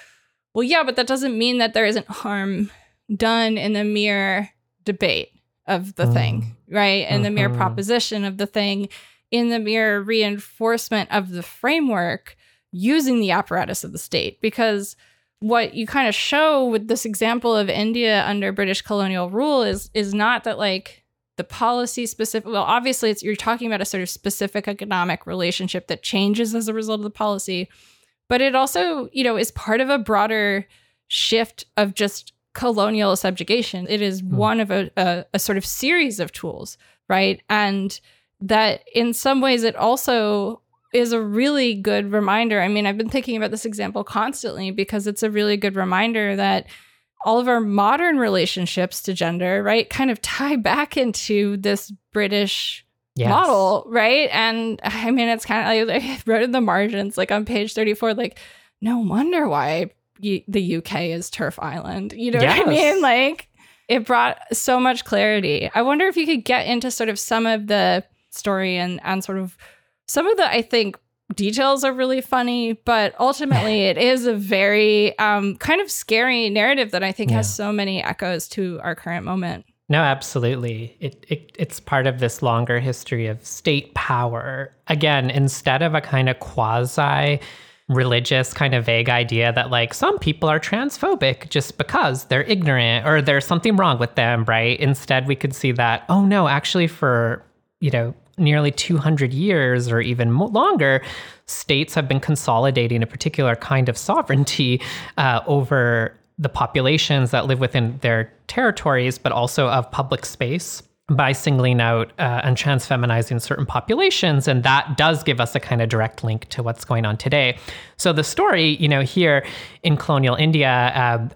Speaker 2: well, yeah, but that doesn't mean that there isn't harm done in the mere debate of the mm. thing, right? And the mere mm-hmm. proposition of the thing, in the mere reinforcement of the framework using the apparatus of the state. Because what you kind of show with this example of India under British colonial rule is is not that like the policy specific well obviously it's you're talking about a sort of specific economic relationship that changes as a result of the policy but it also you know is part of a broader shift of just colonial subjugation. It is mm. one of a, a, a sort of series of tools right? And that in some ways it also is a really good reminder. I mean i've been thinking about this example constantly because it's a really good reminder that all of our modern relationships to gender, right, kind of tie back into this British yes. model, right? And I mean, it's kind of like I wrote in the margins, like on page 34, like, no wonder why the UK is TERF Island. You know yes. what I mean? Like, it brought so much clarity. I wonder if you could get into sort of some of the story and, and sort of some of the, I think, details are really funny, but ultimately it is a very um, kind of scary narrative that I think yeah. has so many echoes to our current moment.
Speaker 1: No, absolutely. It, it it's part of this longer history of state power. Again, instead of a kind of quasi religious kind of vague idea that like some people are transphobic just because they're ignorant or there's something wrong with them, right? Instead, we could see that oh no, actually for, you know, nearly 200 years or even longer, states have been consolidating a particular kind of sovereignty uh, over the populations that live within their territories, but also of public space by singling out uh, and transfeminizing certain populations. And that does give us a kind of direct link to what's going on today. So the story, you know, here in colonial India,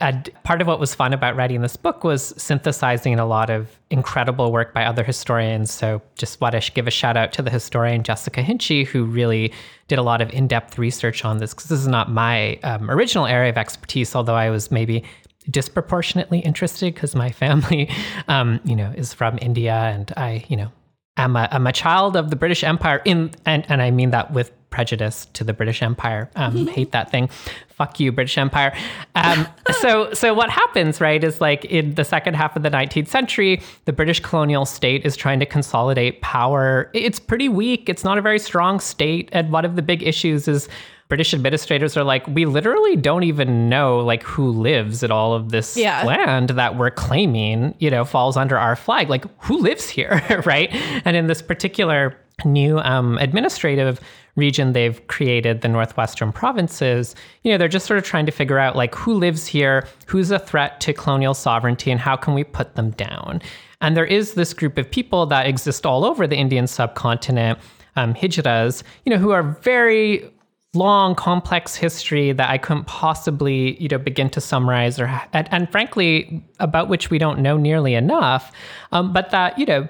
Speaker 1: uh, part of what was fun about writing this book was synthesizing a lot of incredible work by other historians. So just want to give a shout out to the historian Jessica Hinchy, who really did a lot of in-depth research on this, because this is not my um, original area of expertise, although I was maybe disproportionately interested because my family, um, you know, is from India, and I, you know, am a, I'm a child of the British Empire. In and and I mean that with prejudice to the British Empire. Um, hate that thing. Fuck you, British Empire. Um, so so what happens, right, is like in the second half of the 19th century, the British colonial state is trying to consolidate power. It's pretty weak. It's not a very strong state, and one of the big issues is British administrators are like, we literally don't even know like who lives in all of this
Speaker 2: Yeah.
Speaker 1: land that we're claiming, you know, falls under our flag. Like who lives here, right? And in this particular new um, administrative region they've created, the Northwestern provinces, you know, they're just sort of trying to figure out like who lives here, who's a threat to colonial sovereignty, and how can we put them down. And there is this group of people that exist all over the Indian subcontinent, um, Hijras, you know, who are very long, complex history that I couldn't possibly, you know, begin to summarize, or and, and frankly, about which we don't know nearly enough. Um, but that, you know,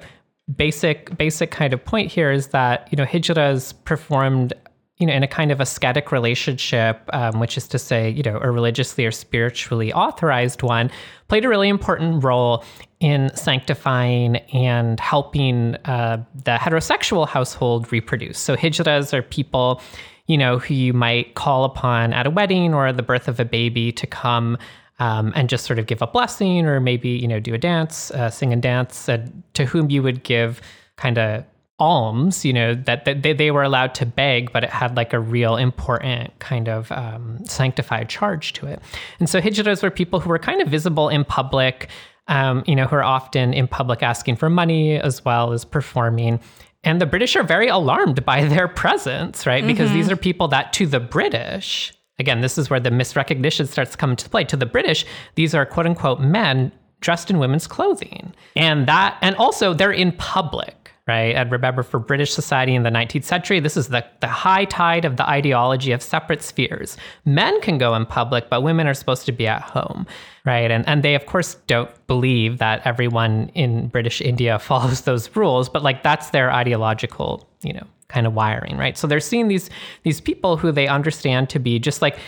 Speaker 1: basic basic kind of point here is that you know Hijras performed you know in a kind of ascetic relationship um, which is to say you know a religiously or spiritually authorized one played a really important role in sanctifying and helping uh, the heterosexual household reproduce so hijras are people you know who you might call upon at a wedding or the birth of a baby to come um, and just sort of give a blessing or maybe you know do a dance uh, sing and dance uh, to whom you would give kind of alms you know that, that they, they were allowed to beg but it had like a real important kind of um, sanctified charge to it. And so hijras were people who were kind of visible in public um, you know who are often in public asking for money as well as performing and the british are very alarmed by their presence right because these mm-hmm. are people that to the british Again, this is where the misrecognition starts to come into play. To the British, these are quote unquote men dressed in women's clothing. And that, and also they're in public, right? And remember, for British society in the 19th century, this is the, the high tide of the ideology of separate spheres. Men can go in public, but women are supposed to be at home, right? And, and they, of course, don't believe that everyone in British India follows those rules, but like that's their ideological, you know, kind of wiring, right? So they're seeing these these people who they understand to be just like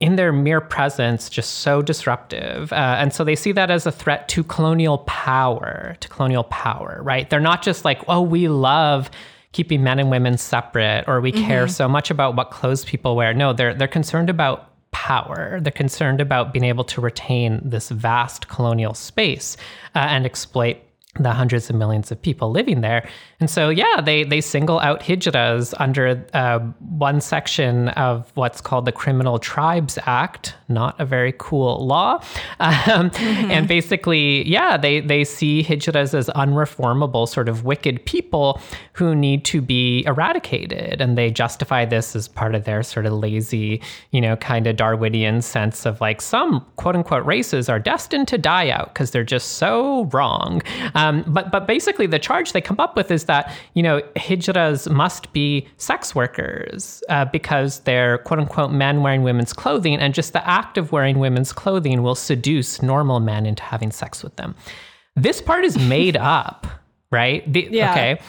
Speaker 1: in their mere presence, just so disruptive, uh, and so they see that as a threat to colonial power, to colonial power, right? They're not just like, oh, we love keeping men and women separate, or we care so much about what clothes people wear. No, they're they're concerned about power. They're concerned about being able to retain this vast colonial space uh, and exploit the hundreds of millions of people living there. And so, yeah, they they single out hijras under uh, one section of what's called the Criminal Tribes Act, not a very cool law. Um, And basically, yeah, they they see hijras as unreformable, sort of wicked people who need to be eradicated, and they justify this as part of their sort of lazy, you know, kind of Darwinian sense of like some quote unquote races are destined to die out because they're just so wrong. Um, but but basically, the charge they come up with is that you know hijras must be sex workers uh, because they're quote unquote men wearing women's clothing, and just the act of wearing women's clothing will seduce normal men into having sex with them. This part is made up, right? The-
Speaker 2: Yeah.
Speaker 1: Okay.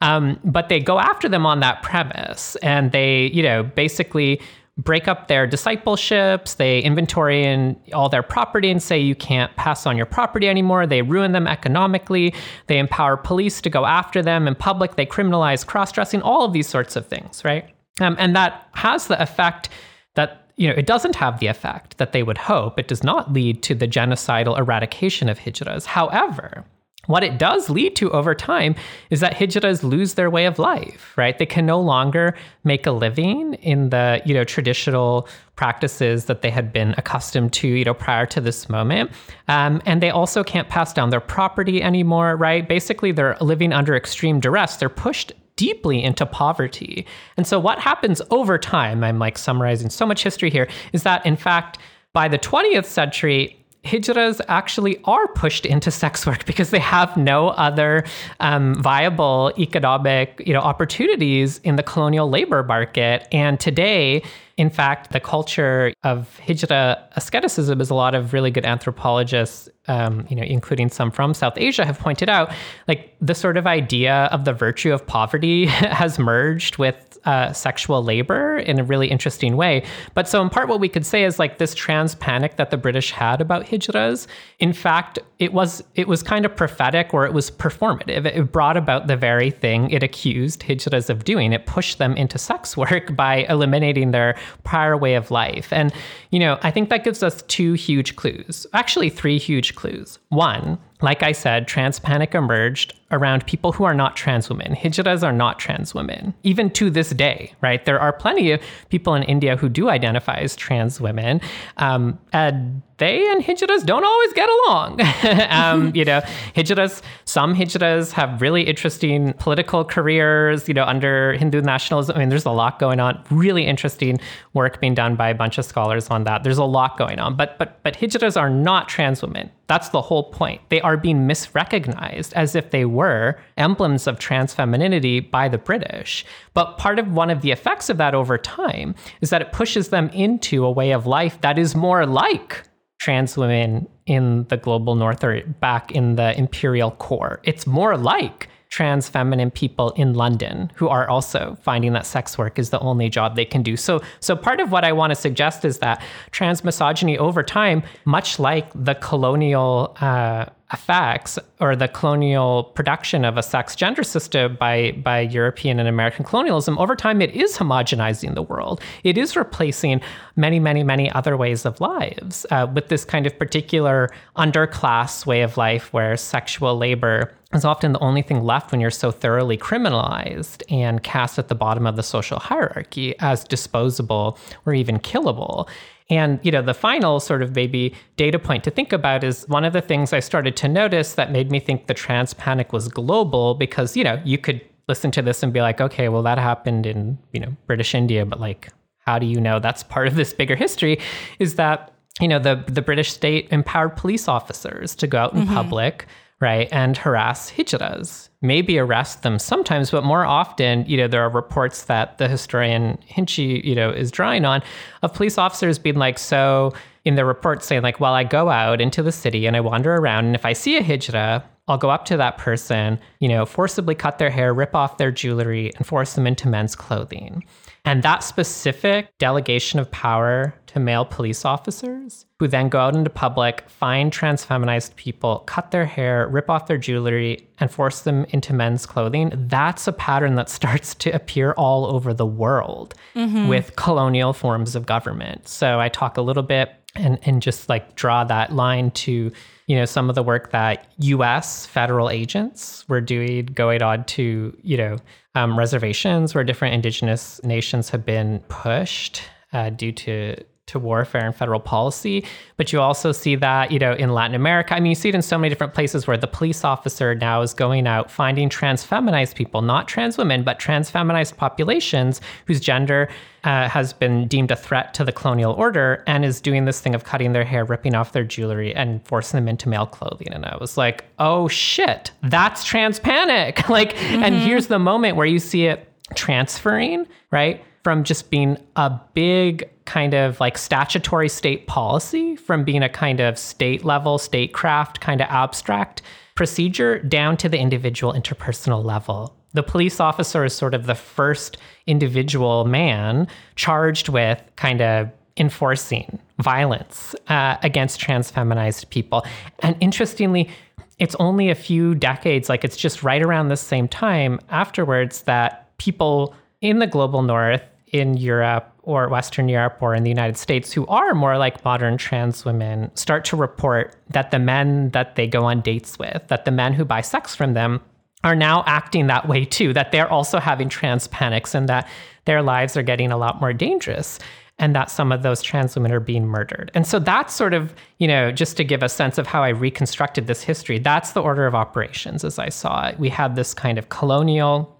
Speaker 1: Um, but they go after them on that premise, and they, you know, basically break up their discipleships. They inventory in all their property and say you can't pass on your property anymore. They ruin them economically. They empower police to go after them in public. They criminalize cross dressing, all of these sorts of things, right? Um, and that has the effect that you know it doesn't have the effect that they would hope. It does not lead to the genocidal eradication of hijras. However, what it does lead to over time is that hijras lose their way of life, right? They can no longer make a living in the, you know, traditional practices that they had been accustomed to, you know, prior to this moment. Um, and they also can't pass down their property anymore, right? Basically, they're living under extreme duress. They're pushed deeply into poverty. And so what happens over time, I'm like summarizing so much history here, is that in fact, by the 20th century, hijras actually are pushed into sex work because they have no other um, viable economic you know opportunities in the colonial labor market. And today in fact the culture of hijra asceticism as a lot of really good anthropologists um, you know, including some from South Asia, have pointed out, like the sort of idea of the virtue of poverty has merged with uh, sexual labor in a really interesting way. But so, in part, what we could say is like this trans panic that the British had about hijras. In fact, it was it was kind of prophetic, or it was performative. It brought about the very thing it accused hijras of doing. It pushed them into sex work by eliminating their prior way of life. And you know, I think that gives us two huge clues. Actually, three huge clues. One, like I said, trans panic emerged around people who are not trans women. Hijras are not trans women, even to this day, right? There are plenty of people in India who do identify as trans women, um, and they and hijras don't always get along. um, you know, hijras, some hijras have really interesting political careers, you know, under Hindu nationalism. I mean, there's a lot going on. Really interesting work being done by a bunch of scholars on that. There's a lot going on, but but but hijras are not trans women. That's the whole point. They are being misrecognized as if they were emblems of trans femininity by the British. But part of one of the effects of that over time is that it pushes them into a way of life that is more like trans women in the global north or back in the imperial core. It's more like trans feminine people in London who are also finding that sex work is the only job they can do. So so part of what I want to suggest is that trans misogyny over time, much like the colonial uh, effects or the colonial production of a sex gender system by by European and American colonialism over time it is homogenizing the world. It is replacing many many many other ways of lives uh, with this kind of particular underclass way of life where sexual labor is often the only thing left when you're so thoroughly criminalized and cast at the bottom of the social hierarchy as disposable or even killable and, you know, the final sort of maybe data point to think about is one of the things I started to notice that made me think the trans panic was global because, you know, you could listen to this and be like, okay, well, that happened in, you know, British India, but like, how do you know that's part of this bigger history? Is that, you know, the, the British state empowered police officers to go out in mm-hmm. public, right, and harass hijras maybe arrest them sometimes, but more often, you know, there are reports that the historian Hinchy, you know, is drawing on of police officers being like, so in their reports saying like, well, I go out into the city and I wander around, and if I see a hijra, I'll go up to that person, you know, forcibly cut their hair, rip off their jewelry, and force them into men's clothing. And that specific delegation of power to male police officers who then go out into public, find trans feminized people, cut their hair, rip off their jewelry, and force them into men's clothing, that's a pattern that starts to appear all over the world mm-hmm. with colonial forms of government. So I talk a little bit and, and just like draw that line to you know some of the work that U.S. federal agents were doing, going on to you know um, reservations where different indigenous nations have been pushed uh, due to to warfare and federal policy. But you also see that, you know, in Latin America. I mean, you see it in so many different places where the police officer now is going out finding trans feminized people, not trans women, but trans feminized populations whose gender uh, has been deemed a threat to the colonial order and is doing this thing of cutting their hair, ripping off their jewelry, and forcing them into male clothing. And I was like, oh shit, that's trans panic. like, mm-hmm. and here's the moment where you see it transferring, right? From just being a big kind of like statutory state policy, from being a kind of state level, statecraft kind of abstract procedure down to the individual interpersonal level. The police officer is sort of the first individual man charged with kind of enforcing violence uh, against trans feminized people. And interestingly, it's only a few decades, like it's just right around the same time afterwards, that people in the global north, in Europe or Western Europe or in the United States, who are more like modern trans women, start to report that the men that they go on dates with, that the men who buy sex from them, are now acting that way too, that they're also having trans panics and that their lives are getting a lot more dangerous and that some of those trans women are being murdered. And so that's sort of, you know, just to give a sense of how I reconstructed this history, that's the order of operations as I saw it. We had this kind of colonial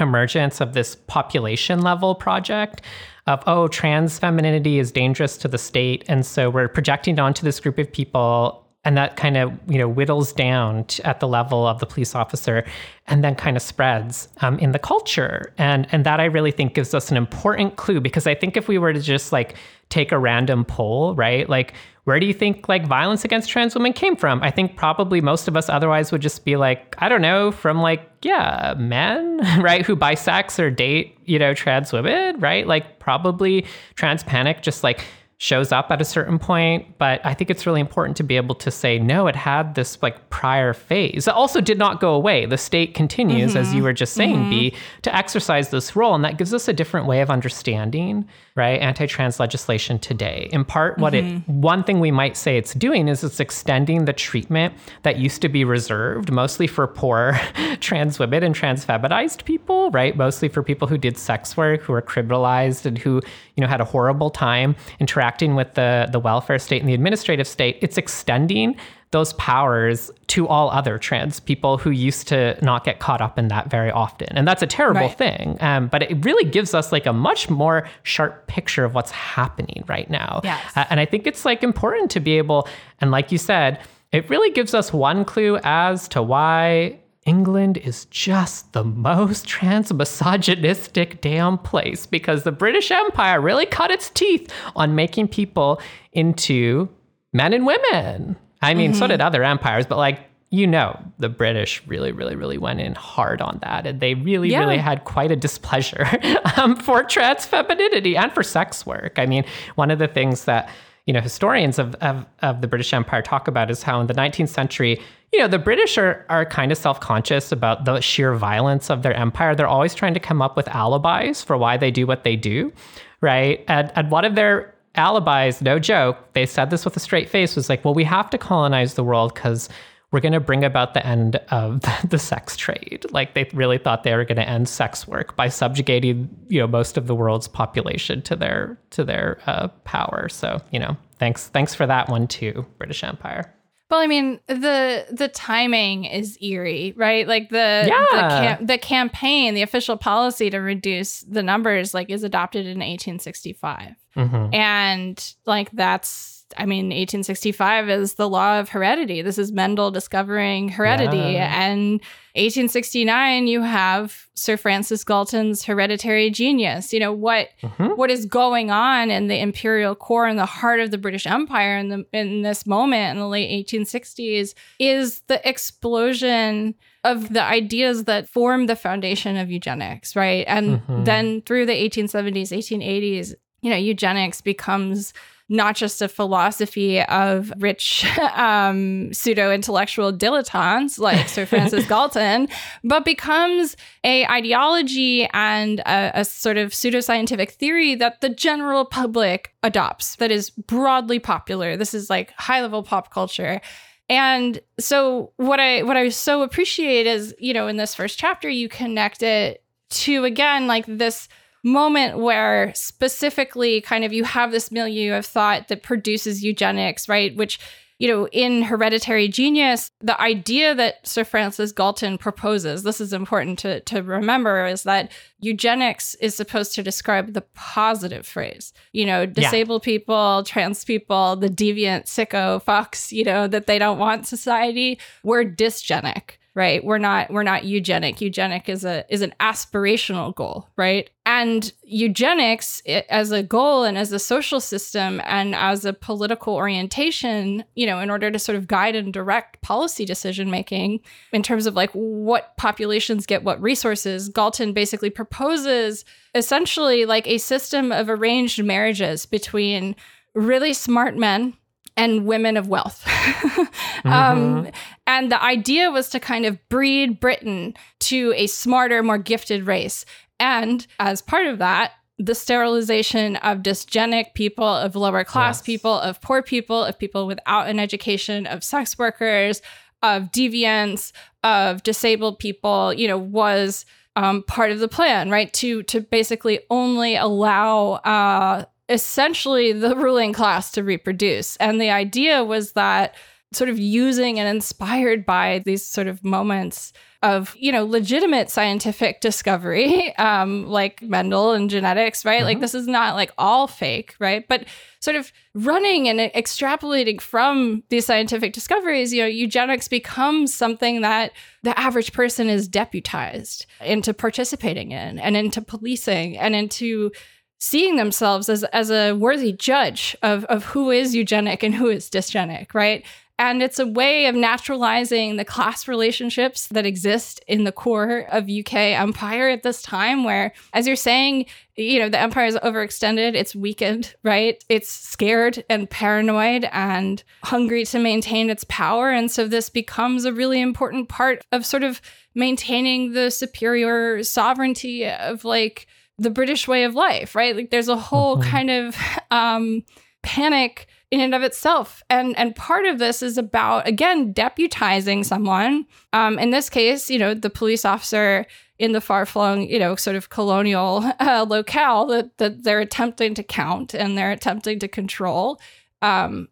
Speaker 1: emergence of this population level project of oh trans femininity is dangerous to the state and so we're projecting onto this group of people and that kind of you know whittles down at the level of the police officer and then kind of spreads um, in the culture and and that i really think gives us an important clue because i think if we were to just like take a random poll right like where do you think like violence against trans women came from? I think probably most of us otherwise would just be like, I don't know, from like, yeah, men, right, who buy sex or date, you know, trans women, right? Like probably trans panic just like shows up at a certain point but i think it's really important to be able to say no it had this like prior phase it also did not go away the state continues mm-hmm. as you were just saying mm-hmm. b to exercise this role and that gives us a different way of understanding right anti-trans legislation today in part what mm-hmm. it one thing we might say it's doing is it's extending the treatment that used to be reserved mostly for poor trans women and trans feminized people right mostly for people who did sex work who were criminalized and who you know had a horrible time interacting interacting with the, the welfare state and the administrative state, it's extending those powers to all other trans people who used to not get caught up in that very often. And that's a terrible right. thing. Um, but it really gives us like a much more sharp picture of what's happening right now.
Speaker 2: Yes.
Speaker 1: Uh, and I think it's like important to be able, and like you said, it really gives us one clue as to why England is just the most trans misogynistic damn place because the British Empire really cut its teeth on making people into men and women. I mean, mm-hmm. so did other empires, but like, you know, the British really, really, really went in hard on that. And they really, yeah. really had quite a displeasure um, for trans femininity and for sex work. I mean, one of the things that you know historians of, of, of the British Empire talk about is how in the 19th century you know, the British are, are kind of self conscious about the sheer violence of their empire. They're always trying to come up with alibis for why they do what they do, right? And, and one of their alibis, no joke, they said this with a straight face, was like, well, we have to colonize the world because we're going to bring about the end of the sex trade. Like they really thought they were going to end sex work by subjugating, you know, most of the world's population to their to their uh, power. So, you know, thanks thanks for that one too, British Empire.
Speaker 2: Well, I mean, the the timing is eerie, right? Like the yeah. the, cam- the campaign, the official policy to reduce the numbers, like, is adopted in 1865, mm-hmm. and like that's I mean, 1865 is the law of heredity. This is Mendel discovering heredity. Yeah. And 1869, you have Sir Francis Galton's hereditary genius. You know, what mm-hmm. what is going on in the imperial core in the heart of the British Empire in, the, in this moment in the late 1860s is the explosion of the ideas that form the foundation of eugenics, right? And mm-hmm. then through the 1870s, 1880s, you know, eugenics becomes not just a philosophy of rich um, pseudo intellectual dilettantes like Sir Francis Galton, but becomes a ideology and a, a sort of pseudoscientific theory that the general public adopts that is broadly popular. This is like high level pop culture. And so what I what I so appreciate is, you know, in this first chapter, you connect it to again like this moment where specifically kind of you have this milieu of thought that produces eugenics, right? Which, you know, in Hereditary Genius, the idea that Sir Francis Galton proposes, this is important to, to remember, is that eugenics is supposed to describe the positive phrase. You know, disabled yeah. people, trans people, the deviant sicko fucks, you know, that they don't want society. We're dysgenic right? We're not we're not eugenic. Eugenic is a is an aspirational goal right? And eugenics as a goal and as a social system and as a political orientation you know in order to sort of guide and direct policy decision making in terms of like what populations get what resources galton basically proposes essentially like a system of arranged marriages between really smart men and women of wealth. Um, mm-hmm. um, and the idea was to kind of breed Britain to a smarter, more gifted race. And as part of that, the sterilization of dysgenic people, of lower class yes. people, of poor people, of people without an education, of sex workers, of deviants, of disabled people, you know, was um, part of the plan, right? To to basically only allow uh, essentially the ruling class to reproduce. And the idea was that sort of using and inspired by these sort of moments of you know legitimate scientific discovery um like mendel and genetics right mm-hmm. like this is not like all fake right but sort of running and extrapolating from these scientific discoveries you know eugenics becomes something that the average person is deputized into participating in and into policing and into seeing themselves as as a worthy judge of of who is eugenic and who is dysgenic, right? And it's a way of naturalizing the class relationships that exist in the core of UK empire at this time, where, as you're saying, you know, the empire is overextended, it's weakened, right? It's scared and paranoid and hungry to maintain its power. And so this becomes a really important part of sort of maintaining the superior sovereignty of like the British way of life, right? Like there's a whole mm-hmm. kind of um, panic in and of itself. And and part of this is about again deputizing someone. Um, in this case, you know, the police officer in the far flung, you know, sort of colonial uh, locale that that they're attempting to count and they're attempting to control. Um,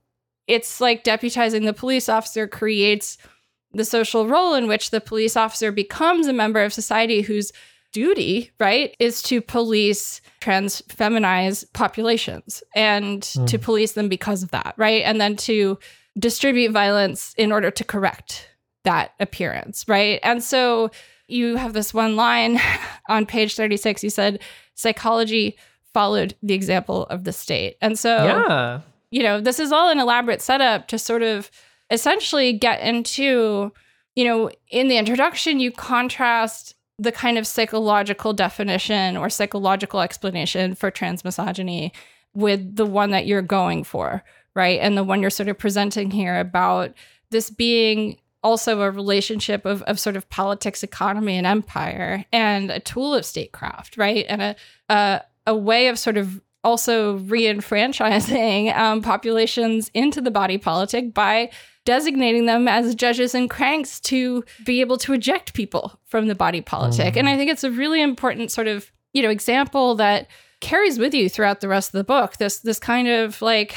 Speaker 2: it's like deputizing the police officer creates the social role in which the police officer becomes a member of society whose duty, right, is to police trans feminized populations and mm. to police them because of that, right? And then to distribute violence in order to correct that appearance, right? And so you have this one line on page 36 you said psychology followed the example of the state. And so yeah. you know, this is all an elaborate setup to sort of essentially get into you know, in the introduction you contrast the kind of psychological definition or psychological explanation for transmisogyny with the one that you're going for, right? And the one you're sort of presenting here about this being also a relationship of, of sort of politics, economy, and empire, and a tool of statecraft, right? And a, a, a way of sort of also re-enfranchising um, populations into the body politic by designating them as judges and cranks to be able to eject people from the body politic. Mm. And I think it's a really important sort of, you know, example that carries with you throughout the rest of the book. This this kind of like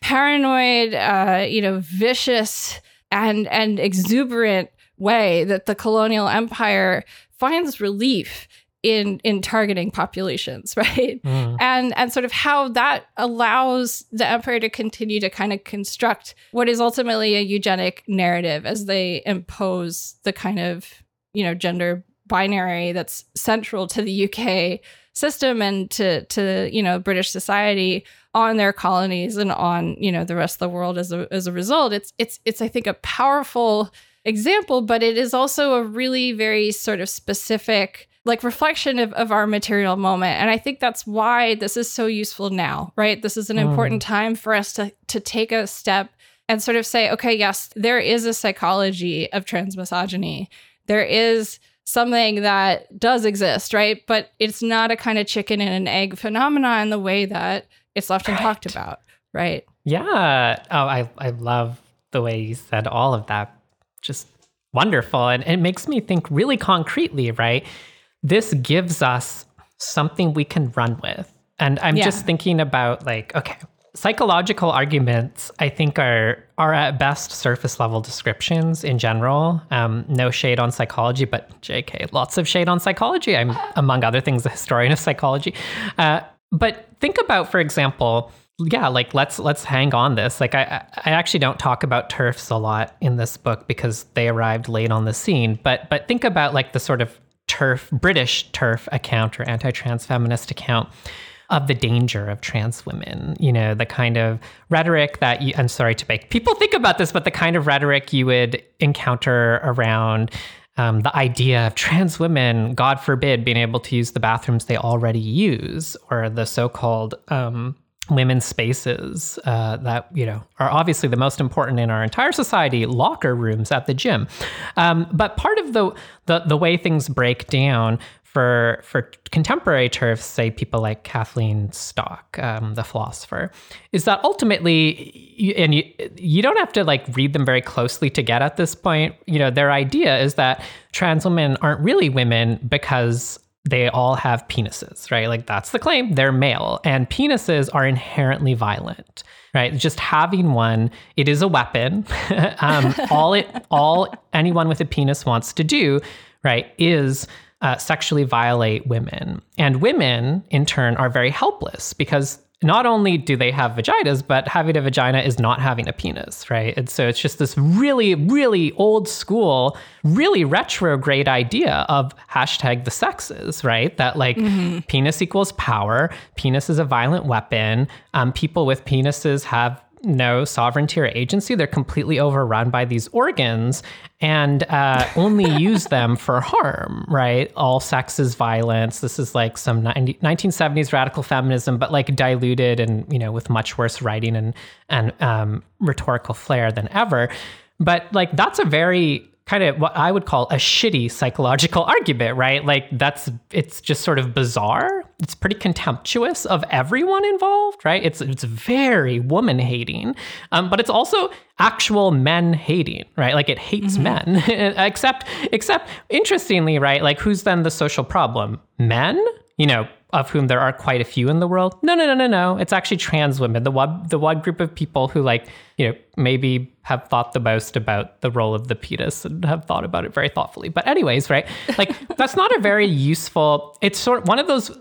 Speaker 2: paranoid, uh, you know, vicious and and exuberant way that the colonial empire finds relief in in targeting populations right mm. and and sort of how that allows the empire to continue to kind of construct what is ultimately a eugenic narrative as they impose the kind of you know gender binary that's central to the UK system and to to you know British society on their colonies and on you know the rest of the world as a as a result it's it's it's I think a powerful example but it is also a really very sort of specific like reflection of, of our material moment. And I think that's why this is so useful now, right? This is an mm. important time for us to to take a step and sort of say, okay, yes, there is a psychology of transmisogyny. There is something that does exist, right? But it's not a kind of chicken and an egg phenomenon in the way that it's often right. talked about, right?
Speaker 1: Yeah. Oh, I, I love the way you said all of that. Just wonderful. And it makes me think really concretely, right? This gives us something we can run with. And I'm yeah. just thinking about like, okay, psychological arguments I think are are at best surface level descriptions in general. Um, no shade on psychology, but JK, lots of shade on psychology. I'm among other things a historian of psychology. Uh, but think about, for example, yeah, like let's let's hang on this. Like I I actually don't talk about TERFs a lot in this book because they arrived late on the scene. But but think about like the sort of TERF, British TERF account or anti trans feminist account of the danger of trans women. You know, the kind of rhetoric that you, I'm sorry to make people think about this, but the kind of rhetoric you would encounter around um, the idea of trans women, God forbid, being able to use the bathrooms they already use, or the so called um, women's spaces uh, that you know are obviously the most important in our entire society locker rooms at the gym um, but part of the, the the way things break down for for contemporary TERFs, say people like Kathleen Stock, um, the philosopher, is that ultimately, and you you don't have to like read them very closely to get at this point. You know, their idea is that trans women aren't really women because they all have penises, right? Like that's the claim. They're male, and penises are inherently violent, right? Just having one, it is a weapon. um, all it, all anyone with a penis wants to do, right, is uh, sexually violate women, and women in turn are very helpless because not only do they have vaginas, but having a vagina is not having a penis, right? And so it's just this really, really old school, really retrograde idea of hashtag the sexes, right? That like mm-hmm. penis equals power, penis is a violent weapon, um, people with penises have no sovereignty or agency. They're completely overrun by these organs and uh, only use them for harm, right? All sex is violence. This is like some 90, 1970s radical feminism, but like diluted and, you know, with much worse writing and, and um, rhetorical flair than ever. But like, that's a very kind of what I would call a shitty psychological argument, right? Like that's it's just sort of bizarre. It's pretty contemptuous of everyone involved, right? It's it's very woman hating, um, but it's also actual men hating, right? Like it hates mm-hmm. men, except except interestingly, right? Like who's then the social problem? Men, you know, of whom there are quite a few in the world. No, no, no, no, no. It's actually trans women, the one, the one group of people who like, you know, maybe have thought the most about the role of the fetus and have thought about it very thoughtfully. But anyways, right? Like that's not a very useful. It's sort of one of those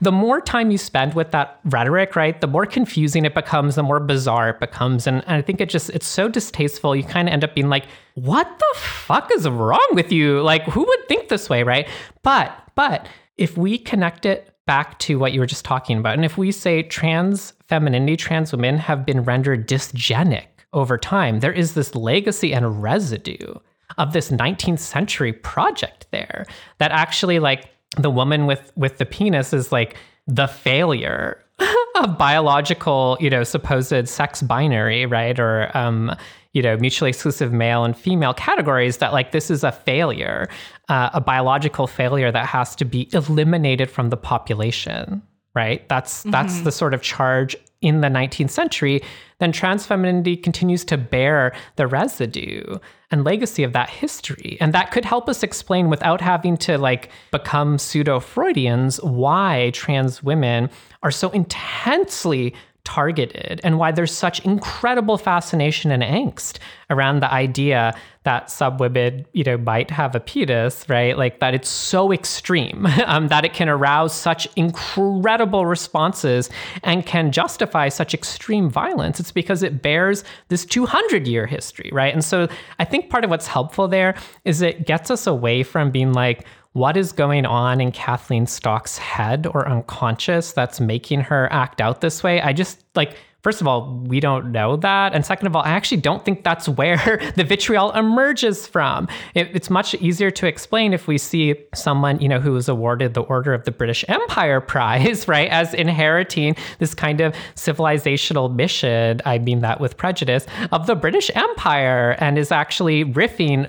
Speaker 1: the more time you spend with that rhetoric, right, the more confusing it becomes, the more bizarre it becomes. And, and I think it just, it's so distasteful. You kind of end up being like, what the fuck is wrong with you? Like, who would think this way, right? But, but if we connect it back to what you were just talking about. And if we say trans femininity, trans women have been rendered dysgenic over time, there is this legacy and residue of this 19th century project there that actually like the woman with with the penis is like the failure of biological, you know, supposed sex binary, right? Or um, you know, mutually exclusive male and female categories that like this is a failure, uh, a biological failure that has to be eliminated from the population, right? That's mm-hmm. that's the sort of charge in the 19th century. Then trans femininity continues to bear the residue and legacy of that history. And that could help us explain without having to like become pseudo Freudians why trans women are so intensely targeted and why there's such incredible fascination and angst around the idea that subwomen, you know, might have a penis, right? Like that it's so extreme um, that it can arouse such incredible responses and can justify such extreme violence. It's because it bears this 200 year history, right? And so I think part of what's helpful there is it gets us away from being like, what is going on in Kathleen Stock's head or unconscious that's making her act out this way. I just like First of all, we don't know that. And second of all, I actually don't think that's where the vitriol emerges from. It, it's much easier to explain if we see someone, you know, who was awarded the Order of the British Empire Prize, right, as inheriting this kind of civilizational mission, I mean that with prejudice, of the British Empire and is actually riffing.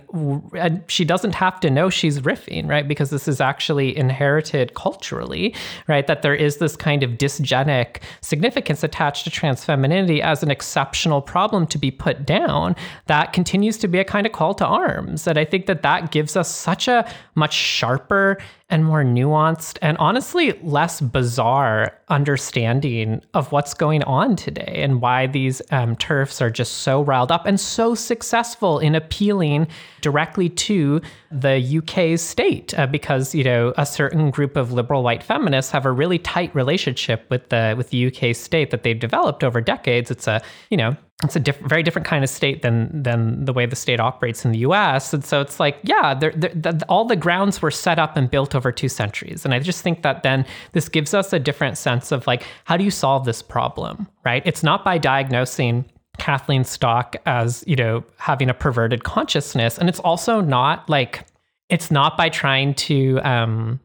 Speaker 1: And she doesn't have to know she's riffing, right, because this is actually inherited culturally, right, that there is this kind of dysgenic significance attached to trans femininity as an exceptional problem to be put down, that continues to be a kind of call to arms. And I think that that gives us such a much sharper and more nuanced and honestly less bizarre understanding of what's going on today and why these um, TERFs are just so riled up and so successful in appealing directly to the UK state uh, because you know a certain group of liberal white feminists have a really tight relationship with the with the UK state that they've developed over decades. It's a you know it's a diff- very different kind of state than than the way the state operates in the U.S. And so it's like, yeah, they're, they're, the, all the grounds were set up and built over two centuries. And I just think that then this gives us a different sense of like, how do you solve this problem, right? It's not by diagnosing Kathleen Stock as you know having a perverted consciousness, and it's also not like it's not by trying to um,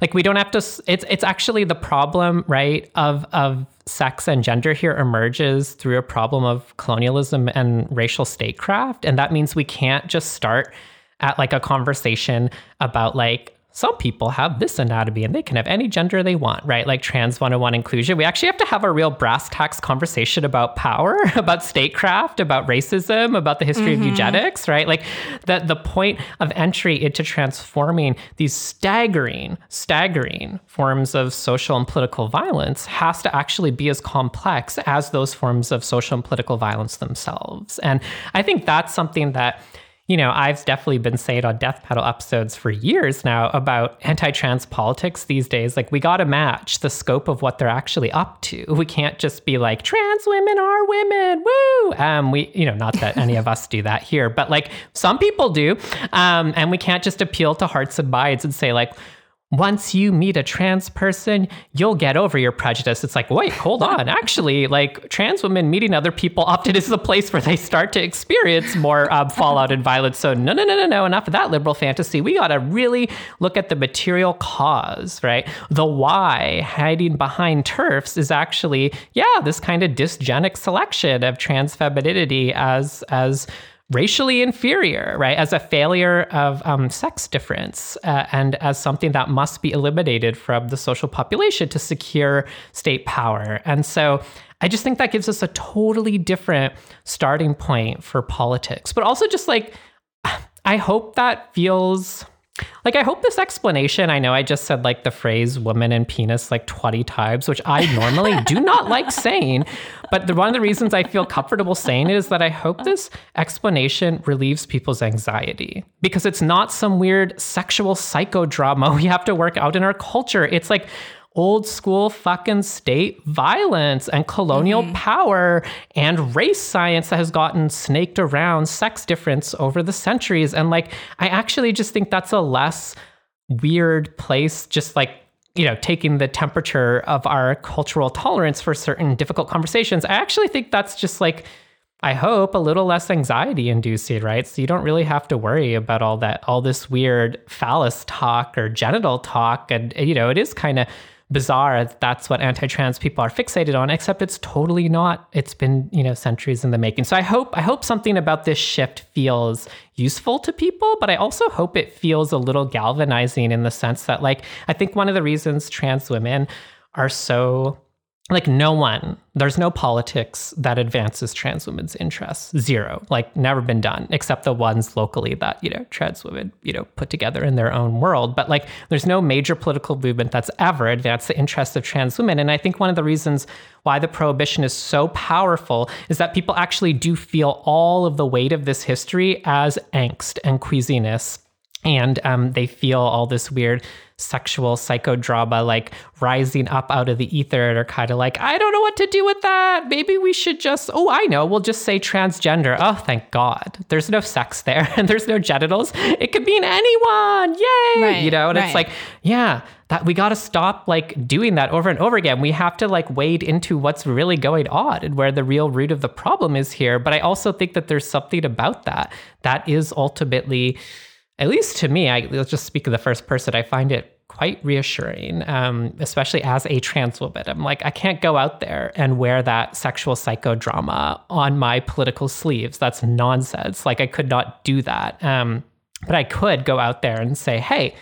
Speaker 1: like we don't have to it's it's actually the problem right of of sex and gender here emerges through a problem of colonialism and racial statecraft. And that means we can't just start at like a conversation about like some people have this anatomy and they can have any gender they want, right? Like trans 101 inclusion. We actually have to have a real brass tacks conversation about power, about statecraft, about racism, about the history mm-hmm. of eugenics, right? Like that the point of entry into transforming these staggering, staggering forms of social and political violence has to actually be as complex as those forms of social and political violence themselves. And I think that's something that you know, I've definitely been saying on Death Panel episodes for years now about anti trans politics these days. Like, we got to match the scope of what they're actually up to. We can't just be like, trans women are women, woo! Um, we, you know, not that any of us do that here, but like some people do. Um, and we can't just appeal to hearts and minds and say, like, once you meet a trans person, you'll get over your prejudice. It's like, wait, hold on. Actually, like trans women meeting other people often is the place where they start to experience more um, fallout and violence. So, no, no, no, no, no. Enough of that liberal fantasy. We got to really look at the material cause, right? The why hiding behind TERFs is actually, yeah, this kind of dysgenic selection of trans femininity as, as, racially inferior, right? As a failure of um, sex difference uh, and as something that must be eliminated from the social population to secure state power. And so I just think that gives us a totally different starting point for politics, but also just like, I hope that feels like, I hope this explanation, I know I just said like the phrase woman and penis like 20 times, which I normally do not like saying. But the, one of the reasons I feel comfortable saying it is that I hope this explanation relieves people's anxiety because it's not some weird sexual psychodrama we have to work out in our culture. It's like, old school fucking state violence and colonial mm-hmm. power and race science that has gotten snaked around sex difference over the centuries. And like, I actually just think that's a less weird place, just like you know, taking the temperature of our cultural tolerance for certain difficult conversations. I actually think that's just like, I hope, a little less anxiety inducing, right? So you don't really have to worry about all that, all this weird phallus talk or genital talk. And, you know, it is kind of bizarre. That's what anti-trans people are fixated on except it's totally not. It's been you know centuries in the making. So i hope i hope something about this shift feels useful to people but i also hope it feels a little galvanizing in the sense that like i think one of the reasons trans women are so like no one there's no politics that advances trans women's interests. Zero. Like never been done except the ones locally that you know trans women you know put together in their own world. But like there's no major political movement that's ever advanced the interests of trans women. And i think one of the reasons why the prohibition is so powerful is that people actually do feel all of the weight of this history as angst and queasiness. And um, they feel all this weird sexual psychodrama like rising up out of the ether and are kind of like, I don't know what to do with that. Maybe we should just, oh, I know, we'll just say transgender. Oh, thank God. There's no sex there and there's no genitals. It could mean anyone. Yay. Right, you know, and right. it's like, yeah, that we got to stop like doing that over and over again. We have to like wade into what's really going on and where the real root of the problem is here. But I also think that there's something about that that is ultimately at least to me, I, let's just speak of the first person, I find it quite reassuring, um, especially as a trans woman. I'm like, I can't go out there and wear that sexual psychodrama on my political sleeves. That's nonsense. Like, I could not do that. Um, but I could go out there and say, hey,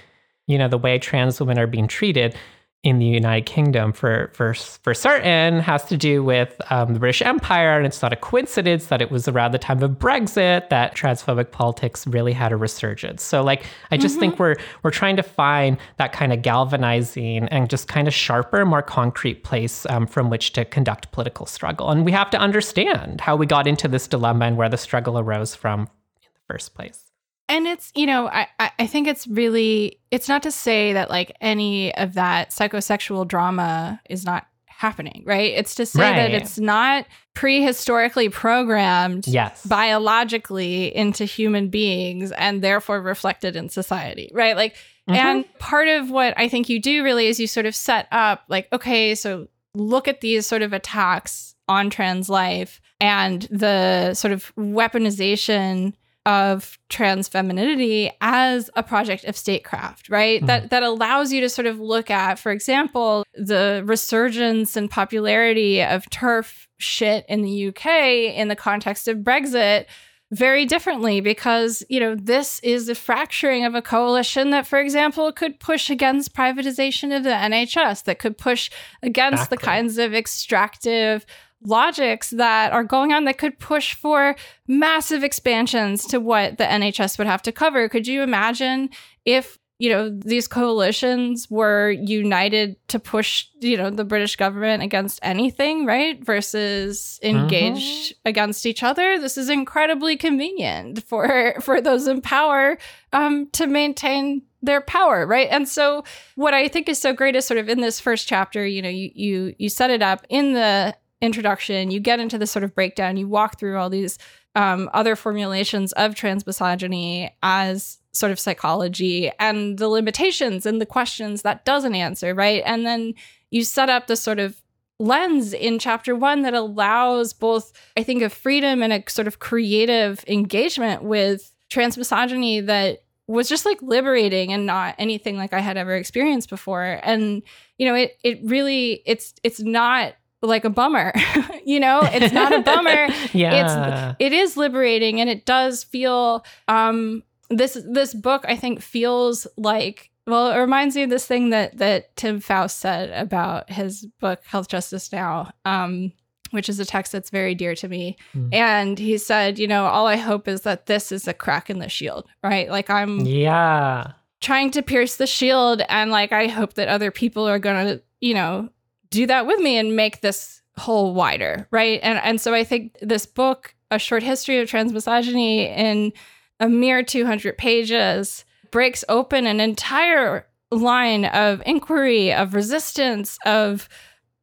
Speaker 1: you know, the way trans women are being treated in the United Kingdom for for for certain has to do with um, the British Empire, and it's not a coincidence that it was around the time of Brexit that transphobic politics really had a resurgence. So, like, I just mm-hmm. think we're we're trying to find that kind of galvanizing and just kind of sharper, more concrete place um, from which to conduct political struggle, and we have to understand how we got into this dilemma and where the struggle arose from in the first place
Speaker 2: and it's you know I, I think it's really it's not to say that like any of that psychosexual drama is not happening right it's to say right. that it's not prehistorically programmed
Speaker 1: yes.
Speaker 2: biologically into human beings and therefore reflected in society right like mm-hmm. and part of what i think you do really is you sort of set up like okay so look at these sort of attacks on trans life and the sort of weaponization of trans femininity as a project of statecraft, right? Mm. That that allows you to sort of look at, for example, the resurgence and popularity of TERF shit in the UK in the context of Brexit very differently because, you know, this is the fracturing of a coalition that, for example, could push against privatization of the NHS, that could push against exactly. the kinds of extractive logics that are going on that could push for massive expansions to what the NHS would have to cover. Could you imagine if you know, these coalitions were united to push, you know, the British government against anything, right? Versus engage mm-hmm. against each other. This is incredibly convenient for for those in power um, to maintain their power, right? And so what I think is so great is sort of in this first chapter, you know, you you you set it up in the introduction, you get into the sort of breakdown, you walk through all these um, other formulations of transmisogyny as sort of psychology and the limitations and the questions that doesn't answer, right? And then you set up the sort of lens in chapter one that allows both, I think, a freedom and a sort of creative engagement with transmisogyny that was just like liberating and not anything like I had ever experienced before. And you know, it it really it's it's not like a bummer. you know, it's not a bummer.
Speaker 1: yeah.
Speaker 2: It's it is liberating and it does feel um this this book I think feels like well, it reminds me of this thing that that Tim Faust said about his book Health Justice Now, um, which is a text that's very dear to me. Mm. And he said, you know, all I hope is that this is a crack in the shield, right? Like I'm
Speaker 1: yeah
Speaker 2: trying to pierce the shield, and like I hope that other people are gonna, you know, do that with me and make this hole wider, right? And and so I think this book, A Short History of Transmisogyny, in a mere 200 pages, breaks open an entire line of inquiry, of resistance, of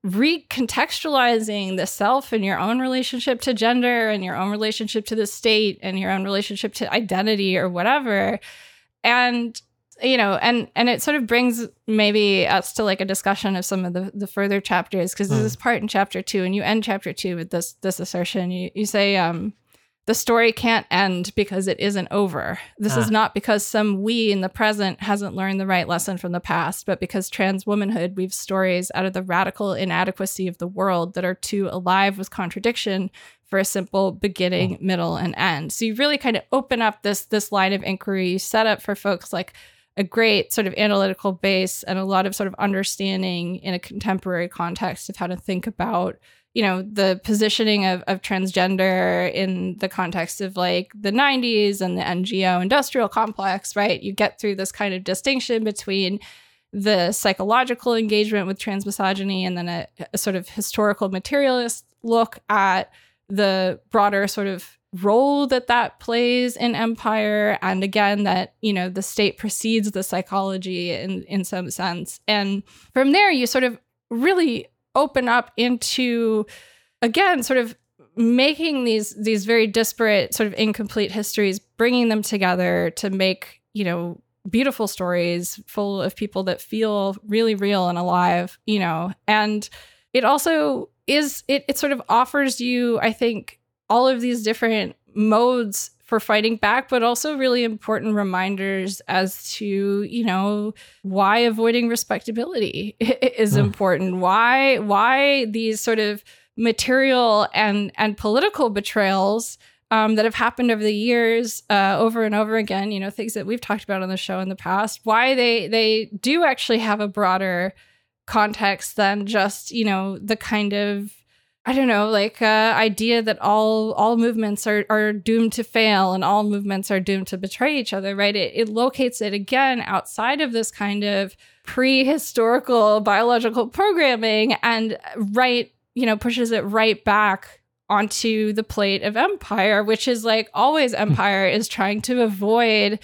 Speaker 2: recontextualizing the self and your own relationship to gender and your own relationship to the state and your own relationship to identity or whatever. And you know and and it sort of brings maybe us to like a discussion of some of the the further chapters because mm. there's this part in chapter two and you end chapter two with this this assertion you you say um the story can't end because it isn't over. This ah. is not because some we in the present hasn't learned the right lesson from the past, but because trans womanhood weaves stories out of the radical inadequacy of the world that are too alive with contradiction for a simple beginning, oh. middle, and end. So you really kind of open up this this line of inquiry, you set up for folks like a great sort of analytical base and a lot of sort of understanding in a contemporary context of how to think about you know the positioning of, of transgender in the context of like the 90s and the ngo industrial complex right? You get through this kind of distinction between the psychological engagement with transmisogyny and then a, a sort of historical materialist look at the broader sort of role that that plays in empire. And again that you know the state precedes the psychology in in some sense. And from there you sort of really open up into again sort of making these these very disparate sort of incomplete histories bringing them together to make you know beautiful stories full of people that feel really real and alive you know. And it also is it, it sort of offers you i think all of these different modes for fighting back, but also really important reminders as to, you know, why avoiding respectability is mm. important. Why why these sort of material and and political betrayals um, that have happened over the years, uh, over and over again. You know, things that we've talked about on the show in the past. Why they they do actually have a broader context than just you know the kind of I don't know, like uh, idea that all all movements are are doomed to fail and all movements are doomed to betray each other, right? It, it locates it again outside of this kind of prehistorical biological programming and right, you know, pushes it right back onto the plate of empire, which is like always hmm. empire is trying to avoid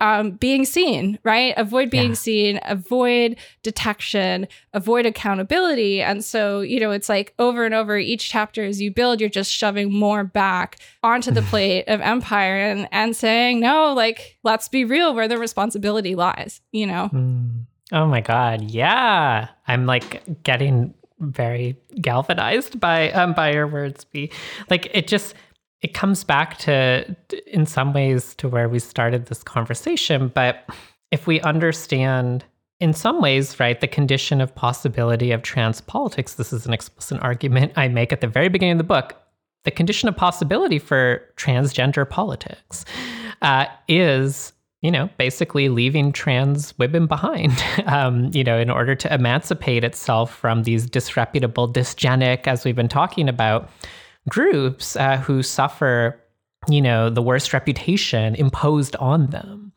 Speaker 2: um, being seen, right? Avoid being yeah. seen, avoid detection, avoid accountability. And so, you know, it's like over and over each chapter as you build, you're just shoving more back onto the plate of empire and, and saying, no, like, let's be real where the responsibility lies, you know?
Speaker 1: Mm. Oh my God. Yeah. I'm like getting very galvanized by um by your words be like it just it comes back to, in some ways, to where we started this conversation. But if we understand, in some ways, right, the condition of possibility of trans politics, this is an explicit argument I make at the very beginning of the book. The condition of possibility for transgender politics uh, is you know, basically leaving trans women behind, um, you know, in order to emancipate itself from these disreputable, dysgenic, as we've been talking about, groups uh, who suffer, you know, the worst reputation imposed on them,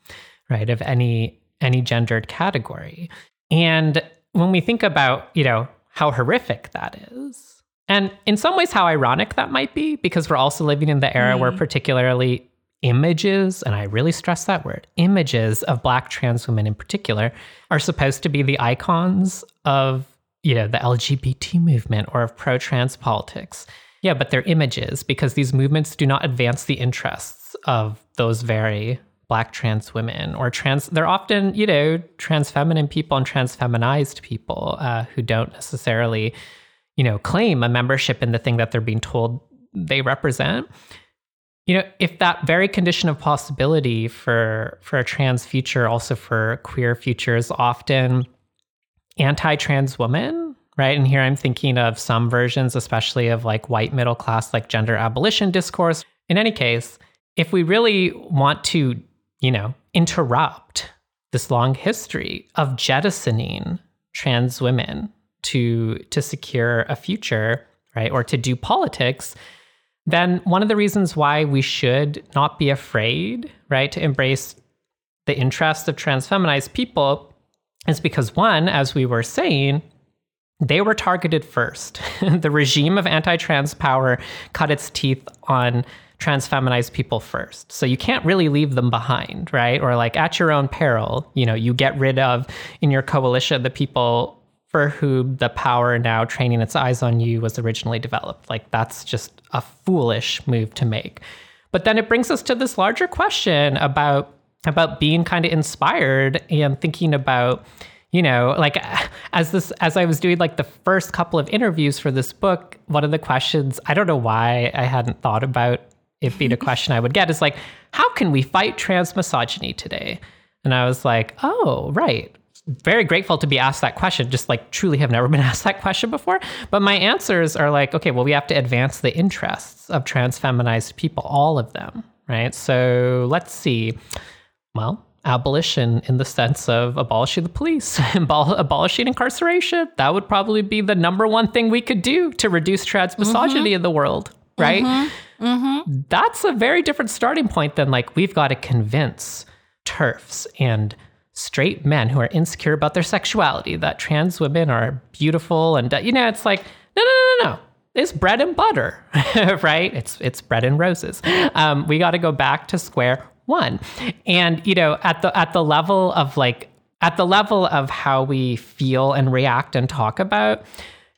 Speaker 1: right, of any any gendered category. And when we think about, you know, how horrific that is, and in some ways how ironic that might be, because we're also living in the era mm. where particularly images, and I really stress that word, images of black trans women in particular are supposed to be the icons of, you know, the LGBT movement or of pro-trans politics. Yeah, but they're images because these movements do not advance the interests of those very black trans women or trans they're often you know trans feminine people and trans feminized people uh, who don't necessarily you know claim a membership in the thing that they're being told they represent. You know if that very condition of possibility for for a trans future also for queer futures often anti-trans women right? And here i'm thinking of some versions especially of like white middle class like gender abolition discourse. In any case if we really want to you know interrupt this long history of jettisoning trans women to to secure a future right or to do politics then one of the reasons why we should not be afraid, right, to embrace the interests of trans feminized people is because one, as we were saying, they were targeted first. the regime of anti trans power cut its teeth on trans feminized people first. So you can't really leave them behind, right? Or like at your own peril, you know, you get rid of in your coalition the people for whom the power now training its eyes on you was originally developed. Like that's just a foolish move to make. But then it brings us to this larger question about about being kind of inspired and thinking about you know like as this as i was doing like the first couple of interviews for this book one of the questions i don't know why i hadn't thought about it being a question i would get is like how can we fight trans misogyny today and i was like oh right very grateful to be asked that question. Just like truly have never been asked that question before. But my answers are like, okay, well, we have to advance the interests of trans feminized people, all of them, right? So let's see. Well, abolition in the sense of abolishing the police, abolishing incarceration. That would probably be the number one thing we could do to reduce trans misogyny mm-hmm. in the world, right? Mm-hmm. Mm-hmm. That's a very different starting point than like we've got to convince TERFs and straight men who are insecure about their sexuality, that trans women are beautiful and you know, it's like no, no, no, no, no. It's bread and butter, right? It's it's bread and roses. Um, we got to go back to square one, and you know, at the at the level of like at the level of how we feel and react and talk about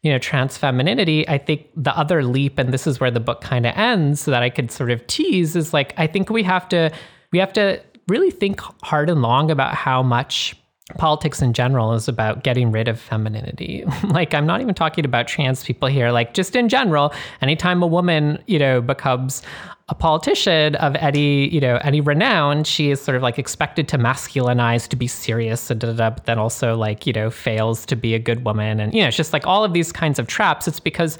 Speaker 1: you know trans femininity i think the other leap and this is where the book kind of ends so that i could sort of tease is like i think we have to we have to really think hard and long about how much politics in general is about getting rid of femininity. like I'm not even talking about trans people here, like just in general, anytime a woman, you know, becomes a politician of any, you know, any renown, she is sort of like expected to masculinize, to be serious, and da, da, da, but then also like, you know, fails to be a good woman. And, you know, it's just like all of these kinds of traps. It's because,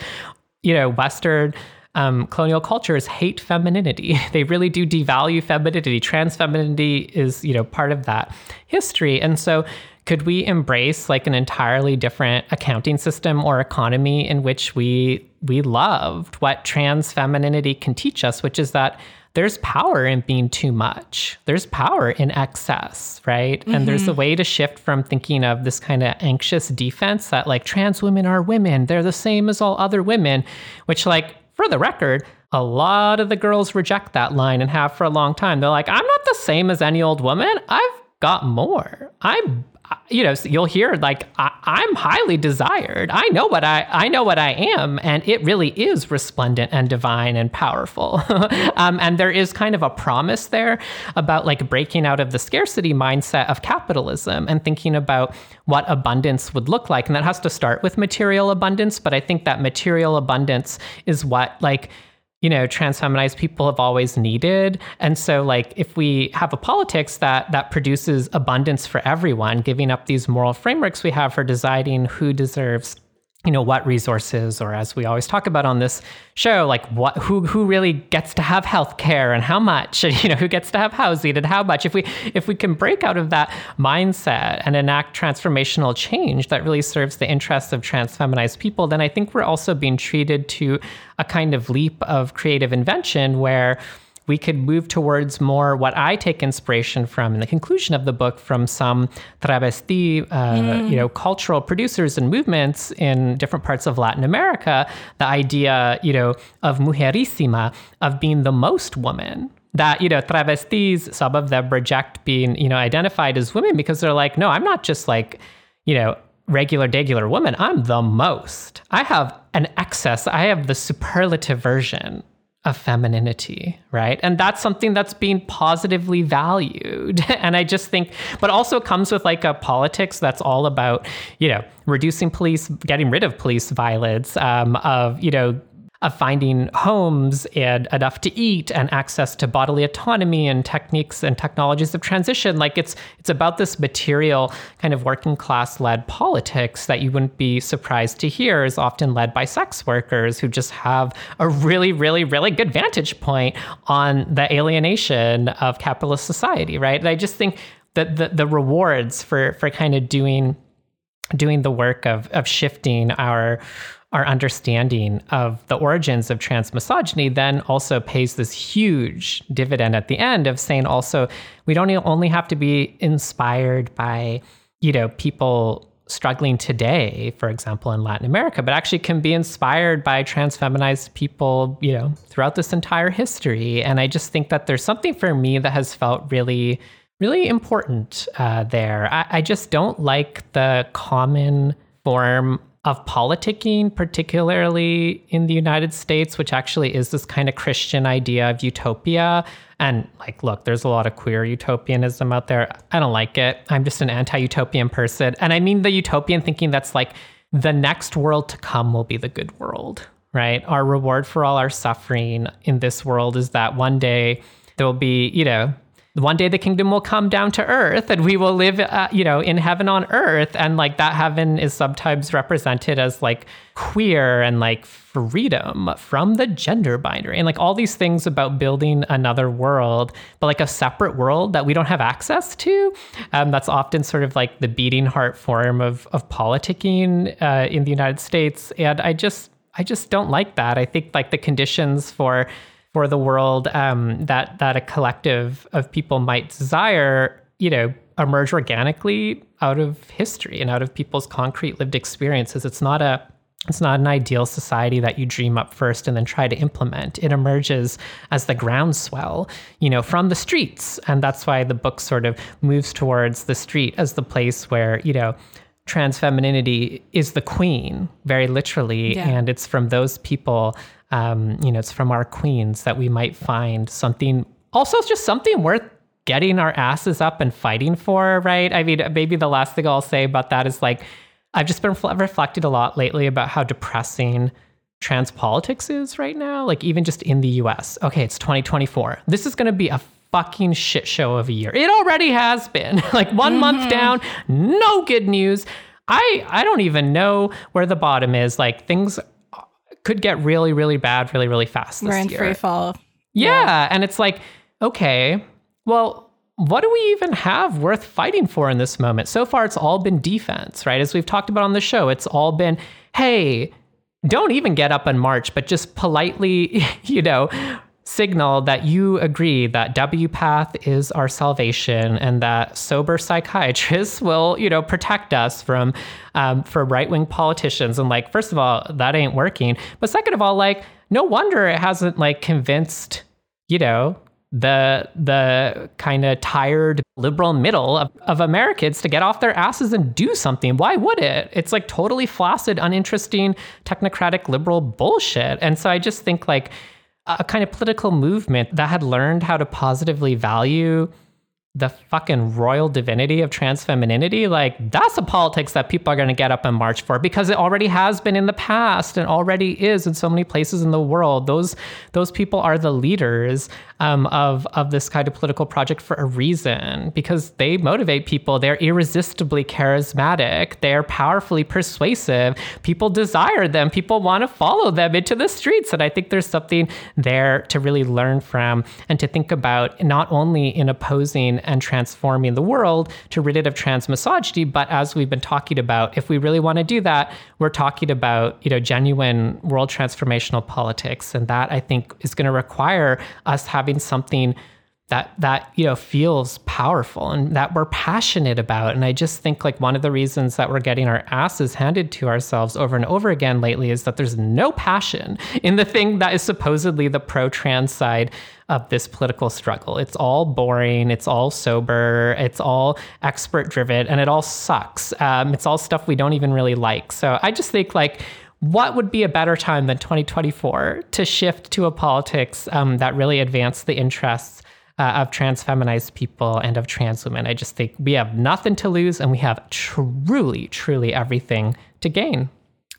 Speaker 1: you know, Western um, colonial cultures hate femininity. They really do devalue femininity. Trans femininity is, you know, part of that history. And so could we embrace like an entirely different accounting system or economy in which we we loved what trans femininity can teach us, which is that there's power in being too much. There's power in excess, right? Mm-hmm. And there's a mm-hmm. way to shift from thinking of this kind of anxious defense that like trans women are women, they're the same as all other women, which like for the record, a lot of the girls reject that line and have for a long time. They're like, I'm not the same as any old woman. I've got more. I'm you know you'll hear like I, am highly desired. I know what i i know what i am and it really is resplendent and divine and powerful. Um, and there is kind of a promise there about like breaking out of the scarcity mindset of capitalism and thinking about what abundance would look like. And that has to start with material abundance but i think that material abundance is what like you know trans feminized people have always needed. And so like if we have a politics that that produces abundance for everyone giving up these moral frameworks we have for deciding who deserves you know what resources or as we always talk about on this show like what who who really gets to have health care and how much and you know who gets to have housing and how much? If we if we can break out of that mindset and enact transformational change that really serves the interests of trans feminized people then i think we're also being treated to a kind of leap of creative invention where we could move towards more what I take inspiration from in the conclusion of the book from some travesti, uh, mm. you know, cultural producers and movements in different parts of Latin America. The idea, you know, of mujerísima, of being the most woman, that you know travestis some of them reject being you know identified as women because they're like no i'm not just like you know regular degular woman i'm the most i have an excess i have the superlative version of femininity, right? And that's something that's being positively valued. and I just think, but also comes with like a politics that's all about, you know, reducing police, getting rid of police violence, um, of, you know, of finding homes and enough to eat and access to bodily autonomy and techniques and technologies of transition. Like it's it's about this material kind of working class led politics that you wouldn't be surprised to hear is often led by sex workers who just have a really, really, really good vantage point on the alienation of capitalist society, right? And I just think that the, the rewards for for kind of doing doing the work of of shifting our our understanding of the origins of trans misogyny then also pays this huge dividend at the end of saying also we don't only have to be inspired by you know people struggling today for example in latin america but actually can be inspired by trans feminized people you know throughout this entire history. And i just think that there's something for me that has felt really really important uh, there. I, I just don't like the common form of politicking, particularly in the United States, which actually is this kind of Christian idea of utopia. And like, look, there's a lot of queer utopianism out there. I don't like it. I'm just an anti utopian person. And I mean the utopian thinking that's like the next world to come will be the good world, right? Our reward for all our suffering in this world is that one day there will be, you know, one day the kingdom will come down to earth and we will live uh, you know in heaven on earth. And like that heaven is sometimes represented as like queer and like freedom from the gender binary and like all these things about building another world but like a separate world that we don't have access to. Um, that's often sort of like the beating heart form of of politicking uh, in the united states. And i just i just don't like that. I think like the conditions for for the world um, that that a collective of people might desire, you know, emerge organically out of history and out of people's concrete lived experiences. It's not a it's not an ideal society that you dream up first and then try to implement. It emerges as the groundswell, you know, from the streets. And that's why the book sort of moves towards the street as the place where, you know, trans femininity is the queen, very literally. Yeah. And it's from those people um, you know, it's from our queens that we might find something, also it's just something worth getting our asses up and fighting for, right? I mean, maybe the last thing I'll say about that is like, I've just been reflecting a lot lately about how depressing trans politics is right now, like even just in the US. Okay, it's 2024. This is going to be a fucking shit show of a year. It already has been. like one mm-hmm. month down, no good news. I I don't even know where the bottom is. Like things could get really, really bad really, really fast this
Speaker 2: We're in
Speaker 1: year.
Speaker 2: free fall.
Speaker 1: Yeah. yeah. And it's like, okay, well, what do we even have worth fighting for in this moment? So far, it's all been defense, right? As we've talked about on the show, it's all been, hey, don't even get up and march, but just politely, you know, signal that you agree that WPATH is our salvation and that sober psychiatrists will, you know, protect us from um, right wing politicians. And like, first of all, that ain't working. But second of all, like, no wonder it hasn't like convinced, you know, the the kind of tired liberal middle of, of Americans to get off their asses and do something. Why would it? It's like totally flaccid, uninteresting, technocratic liberal bullshit. And so I just think like a kind of political movement that had learned how to positively value the fucking royal divinity of trans femininity, like that's a politics that people are going to get up and march for because it already has been in the past and already is in so many places in the world. Those those people are the leaders um, of of this kind of political project for a reason because they motivate people. They're irresistibly charismatic. They're powerfully persuasive. People desire them. People want to follow them into the streets, and I think there's something there to really learn from and to think about not only in opposing and transforming the world to rid it of trans misogyny. But as we've been talking about, if we really want to do that, we're talking about you know genuine world transformational politics, and that I think is going to require us having having something that that you know feels powerful and that we're passionate about. And i just think like one of the reasons that we're getting our asses handed to ourselves over and over again lately is that there's no passion in the thing that is supposedly the pro trans side of this political struggle. It's all boring it's all sober it's all expert driven and it all sucks. Um, it's all stuff we don't even really like. So i just think like what would be a better time than 2024 to shift to a politics um, that really advance the interests uh, of trans feminized people and of trans women. I just think we have nothing to lose and we have truly, truly everything to gain.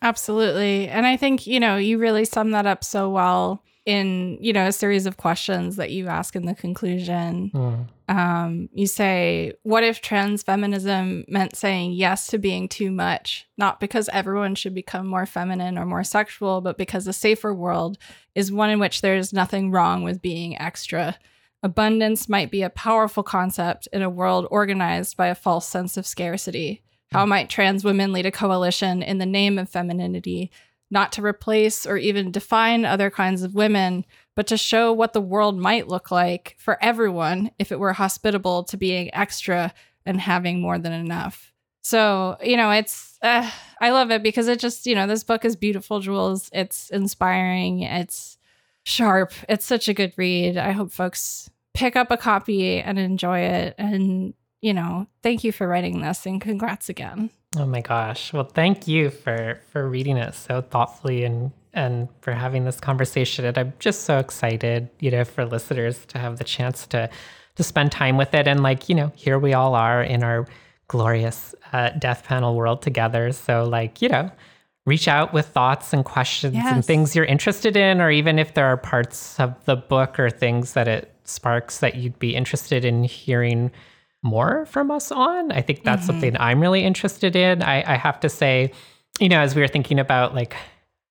Speaker 2: Absolutely. And I think, you know, you really sum that up so well in, you know, a series of questions that you ask in the conclusion. Mm. Um, you say, what if trans feminism meant saying yes to being too much? Not because everyone should become more feminine or more sexual, but because a safer world is one in which there's nothing wrong with being extra. Abundance might be a powerful concept in a world organized by a false sense of scarcity. How might trans women lead a coalition in the name of femininity, not to replace or even define other kinds of women, but to show what the world might look like for everyone if it were hospitable to being extra and having more than enough? So, you know, it's, uh, I love it because it just, you know, this book is beautiful, Jules. It's inspiring. It's sharp. It's such a good read. I hope folks pick up a copy and enjoy it. And, you know, thank you for writing this and congrats again.
Speaker 1: Oh my gosh. Well, thank you for for reading it so thoughtfully and and for having this conversation. And I'm just so excited, you know, for listeners to have the chance to to spend time with it. And like, you know, here we all are in our glorious uh, death panel world together. So like, you know, reach out with thoughts and questions yes. and things you're interested in, or even if there are parts of the book or things that it sparks that you'd be interested in hearing more from us on. I think that's mm-hmm. something I'm really interested in. I, I have to say, you know, as we were thinking about like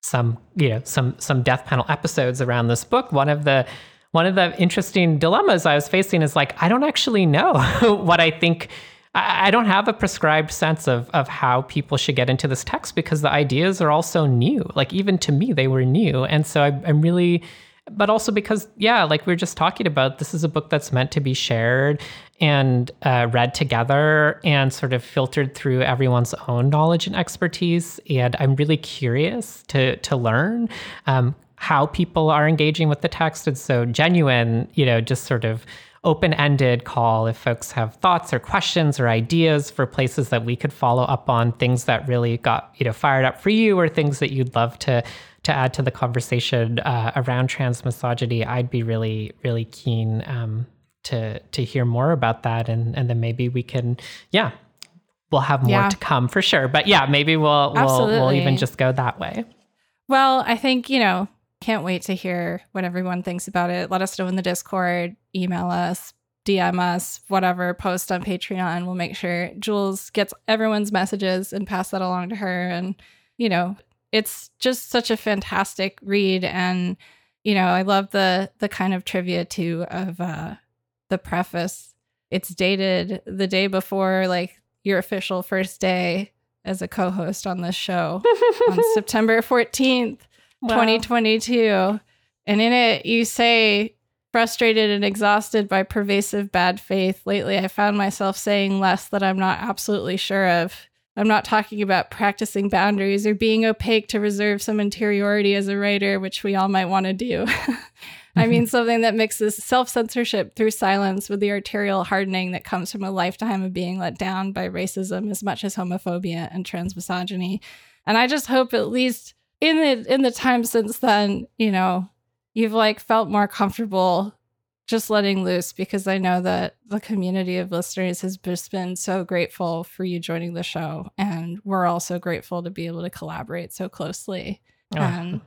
Speaker 1: some, you know, some some death panel episodes around this book, one of the one of the interesting dilemmas I was facing is like, I don't actually know what I think. I, I don't have a prescribed sense of of how people should get into this text because the ideas are all so new. Like even to me, they were new, and so I, I'm really but also because yeah like we are just talking about this is a book that's meant to be shared and uh, read together and sort of filtered through everyone's own knowledge and expertise. And i'm really curious to to learn um, how people are engaging with the text. And so genuine you know just sort of open-ended call if folks have thoughts or questions or ideas for places that we could follow up on things that really got you know fired up for you or things that you'd love to to add to the conversation uh, around trans misogyny, I'd be really, really keen um, to to hear more about that, and and then maybe we can, yeah, we'll have more yeah. to come for sure. But yeah, maybe we'll we'll we'll even just go that way.
Speaker 2: Well, I think you know, can't wait to hear what everyone thinks about it. Let us know in the Discord, email us, DM us, whatever, post on Patreon. We'll make sure Jules gets everyone's messages and pass that along to her. And, you know, it's just such a fantastic read and you know i love the the kind of trivia too of uh the preface it's dated the day before like your official first day as a co-host on this show on september 14th wow. 2022 and in it you say frustrated and exhausted by pervasive bad faith lately i found myself saying less that i'm not absolutely sure of I'm not talking about practicing boundaries or being opaque to reserve some interiority as a writer, which we all might want to do. I mean, something that mixes self censorship through silence with the arterial hardening that comes from a lifetime of being let down by racism as much as homophobia and transmisogyny. And I just hope at least in the in the time since then, you know, you've like felt more comfortable just letting loose because I know that the community of listeners has just been so grateful for you joining the show. And we're also grateful to be able to collaborate so closely oh, and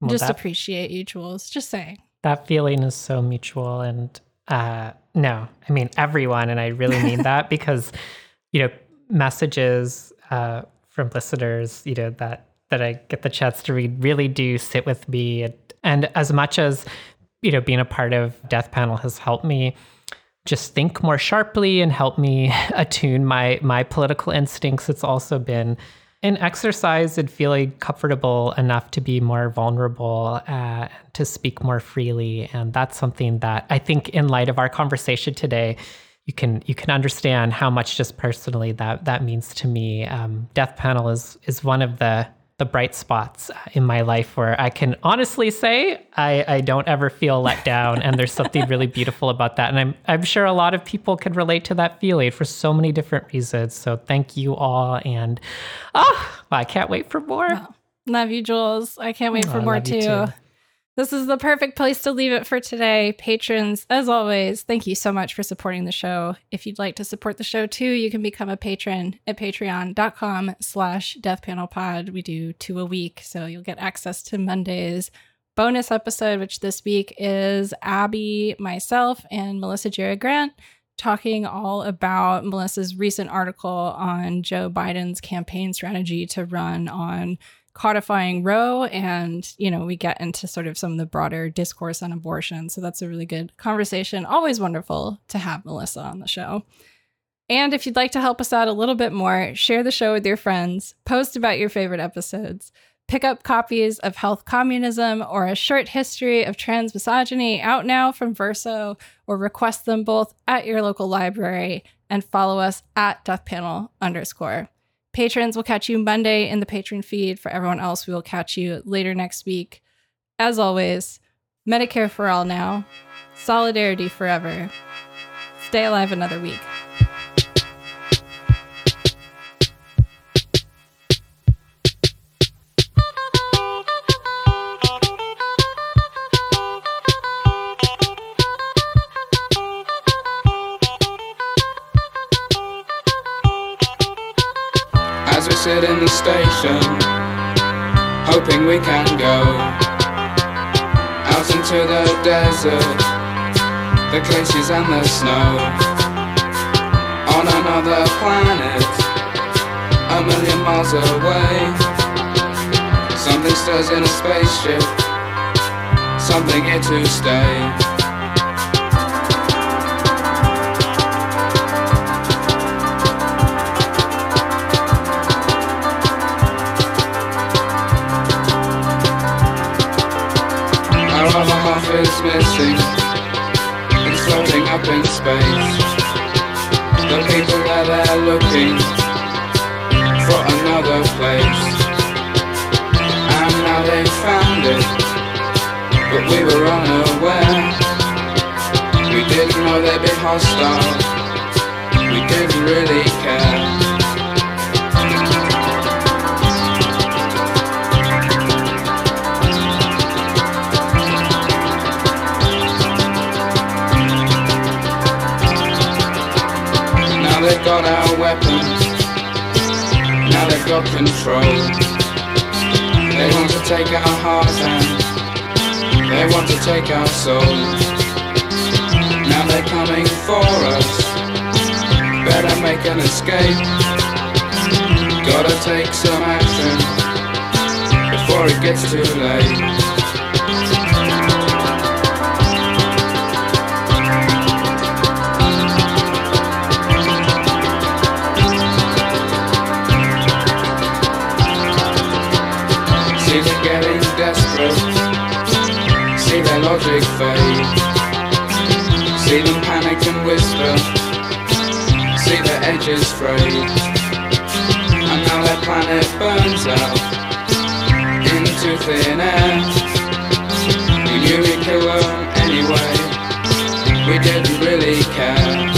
Speaker 2: well, just that, appreciate you, Jules. Just saying.
Speaker 1: That feeling is so mutual. And uh, no, I mean, everyone. And I really mean that because, you know, messages uh, from listeners, you know, that that I get the chance to read really do sit with me. And, and as much as you know, being a part of Death Panel has helped me just think more sharply and help me attune my my political instincts. It's also been in exercise and feeling comfortable enough to be more vulnerable, uh, to speak more freely. And that's something that I think, in light of our conversation today, you can you can understand how much just personally that that means to me. Um, Death Panel is is one of the the bright spots in my life where I can honestly say I, I don't ever feel let down. and there's something really beautiful about that. And I'm, I'm sure a lot of people can relate to that feeling for so many different reasons. So thank you all. And oh, I can't wait for more.
Speaker 2: Love you, Jules. I can't wait oh, for more too. too. This is the perfect place to leave it for today. Patrons, as always, thank you so much for supporting the show. If you'd like to support the show too, you can become a patron at patreon.com slash deathpanelpod. We do two a week, so you'll get access to Monday's bonus episode, which this week is Abby, myself, and Melissa Gira Grant talking all about Melissa's recent article on Joe Biden's campaign strategy to run on codifying Roe, and you know we get into sort of some of the broader discourse on abortion. So that's a really good conversation. Always wonderful to have Melissa on the show. And if you'd like to help us out a little bit more, share the show with your friends, post about your favorite episodes, pick up copies of Health Communism or A Short History of Trans Misogyny out now from Verso, or request them both at your local library and follow us at deathpanel underscore. Patrons we'll catch you Monday in the patron feed. For everyone else, we will catch you later next week. As always, Medicare for all now, solidarity forever. Stay alive another week.
Speaker 3: Station, hoping we can go out into the desert, the glaciers and the snow, on another planet, a million miles away. Something stirs in a spaceship, something here to stay. Is missing It's floating up in space The people are there looking For another place. And now they found it But we were unaware. We didn't know they'd be hostile. We didn't really care got our weapons. Now they've got control. They want to take our hearts and they want to take our souls. Now they're coming for us. Better make an escape. Gotta take some action before it gets too late. Logic fade. See them panic and whisper. See their edges frayed. And now their planet burns out into thin air. We knew we'd kill them anyway. We didn't really care.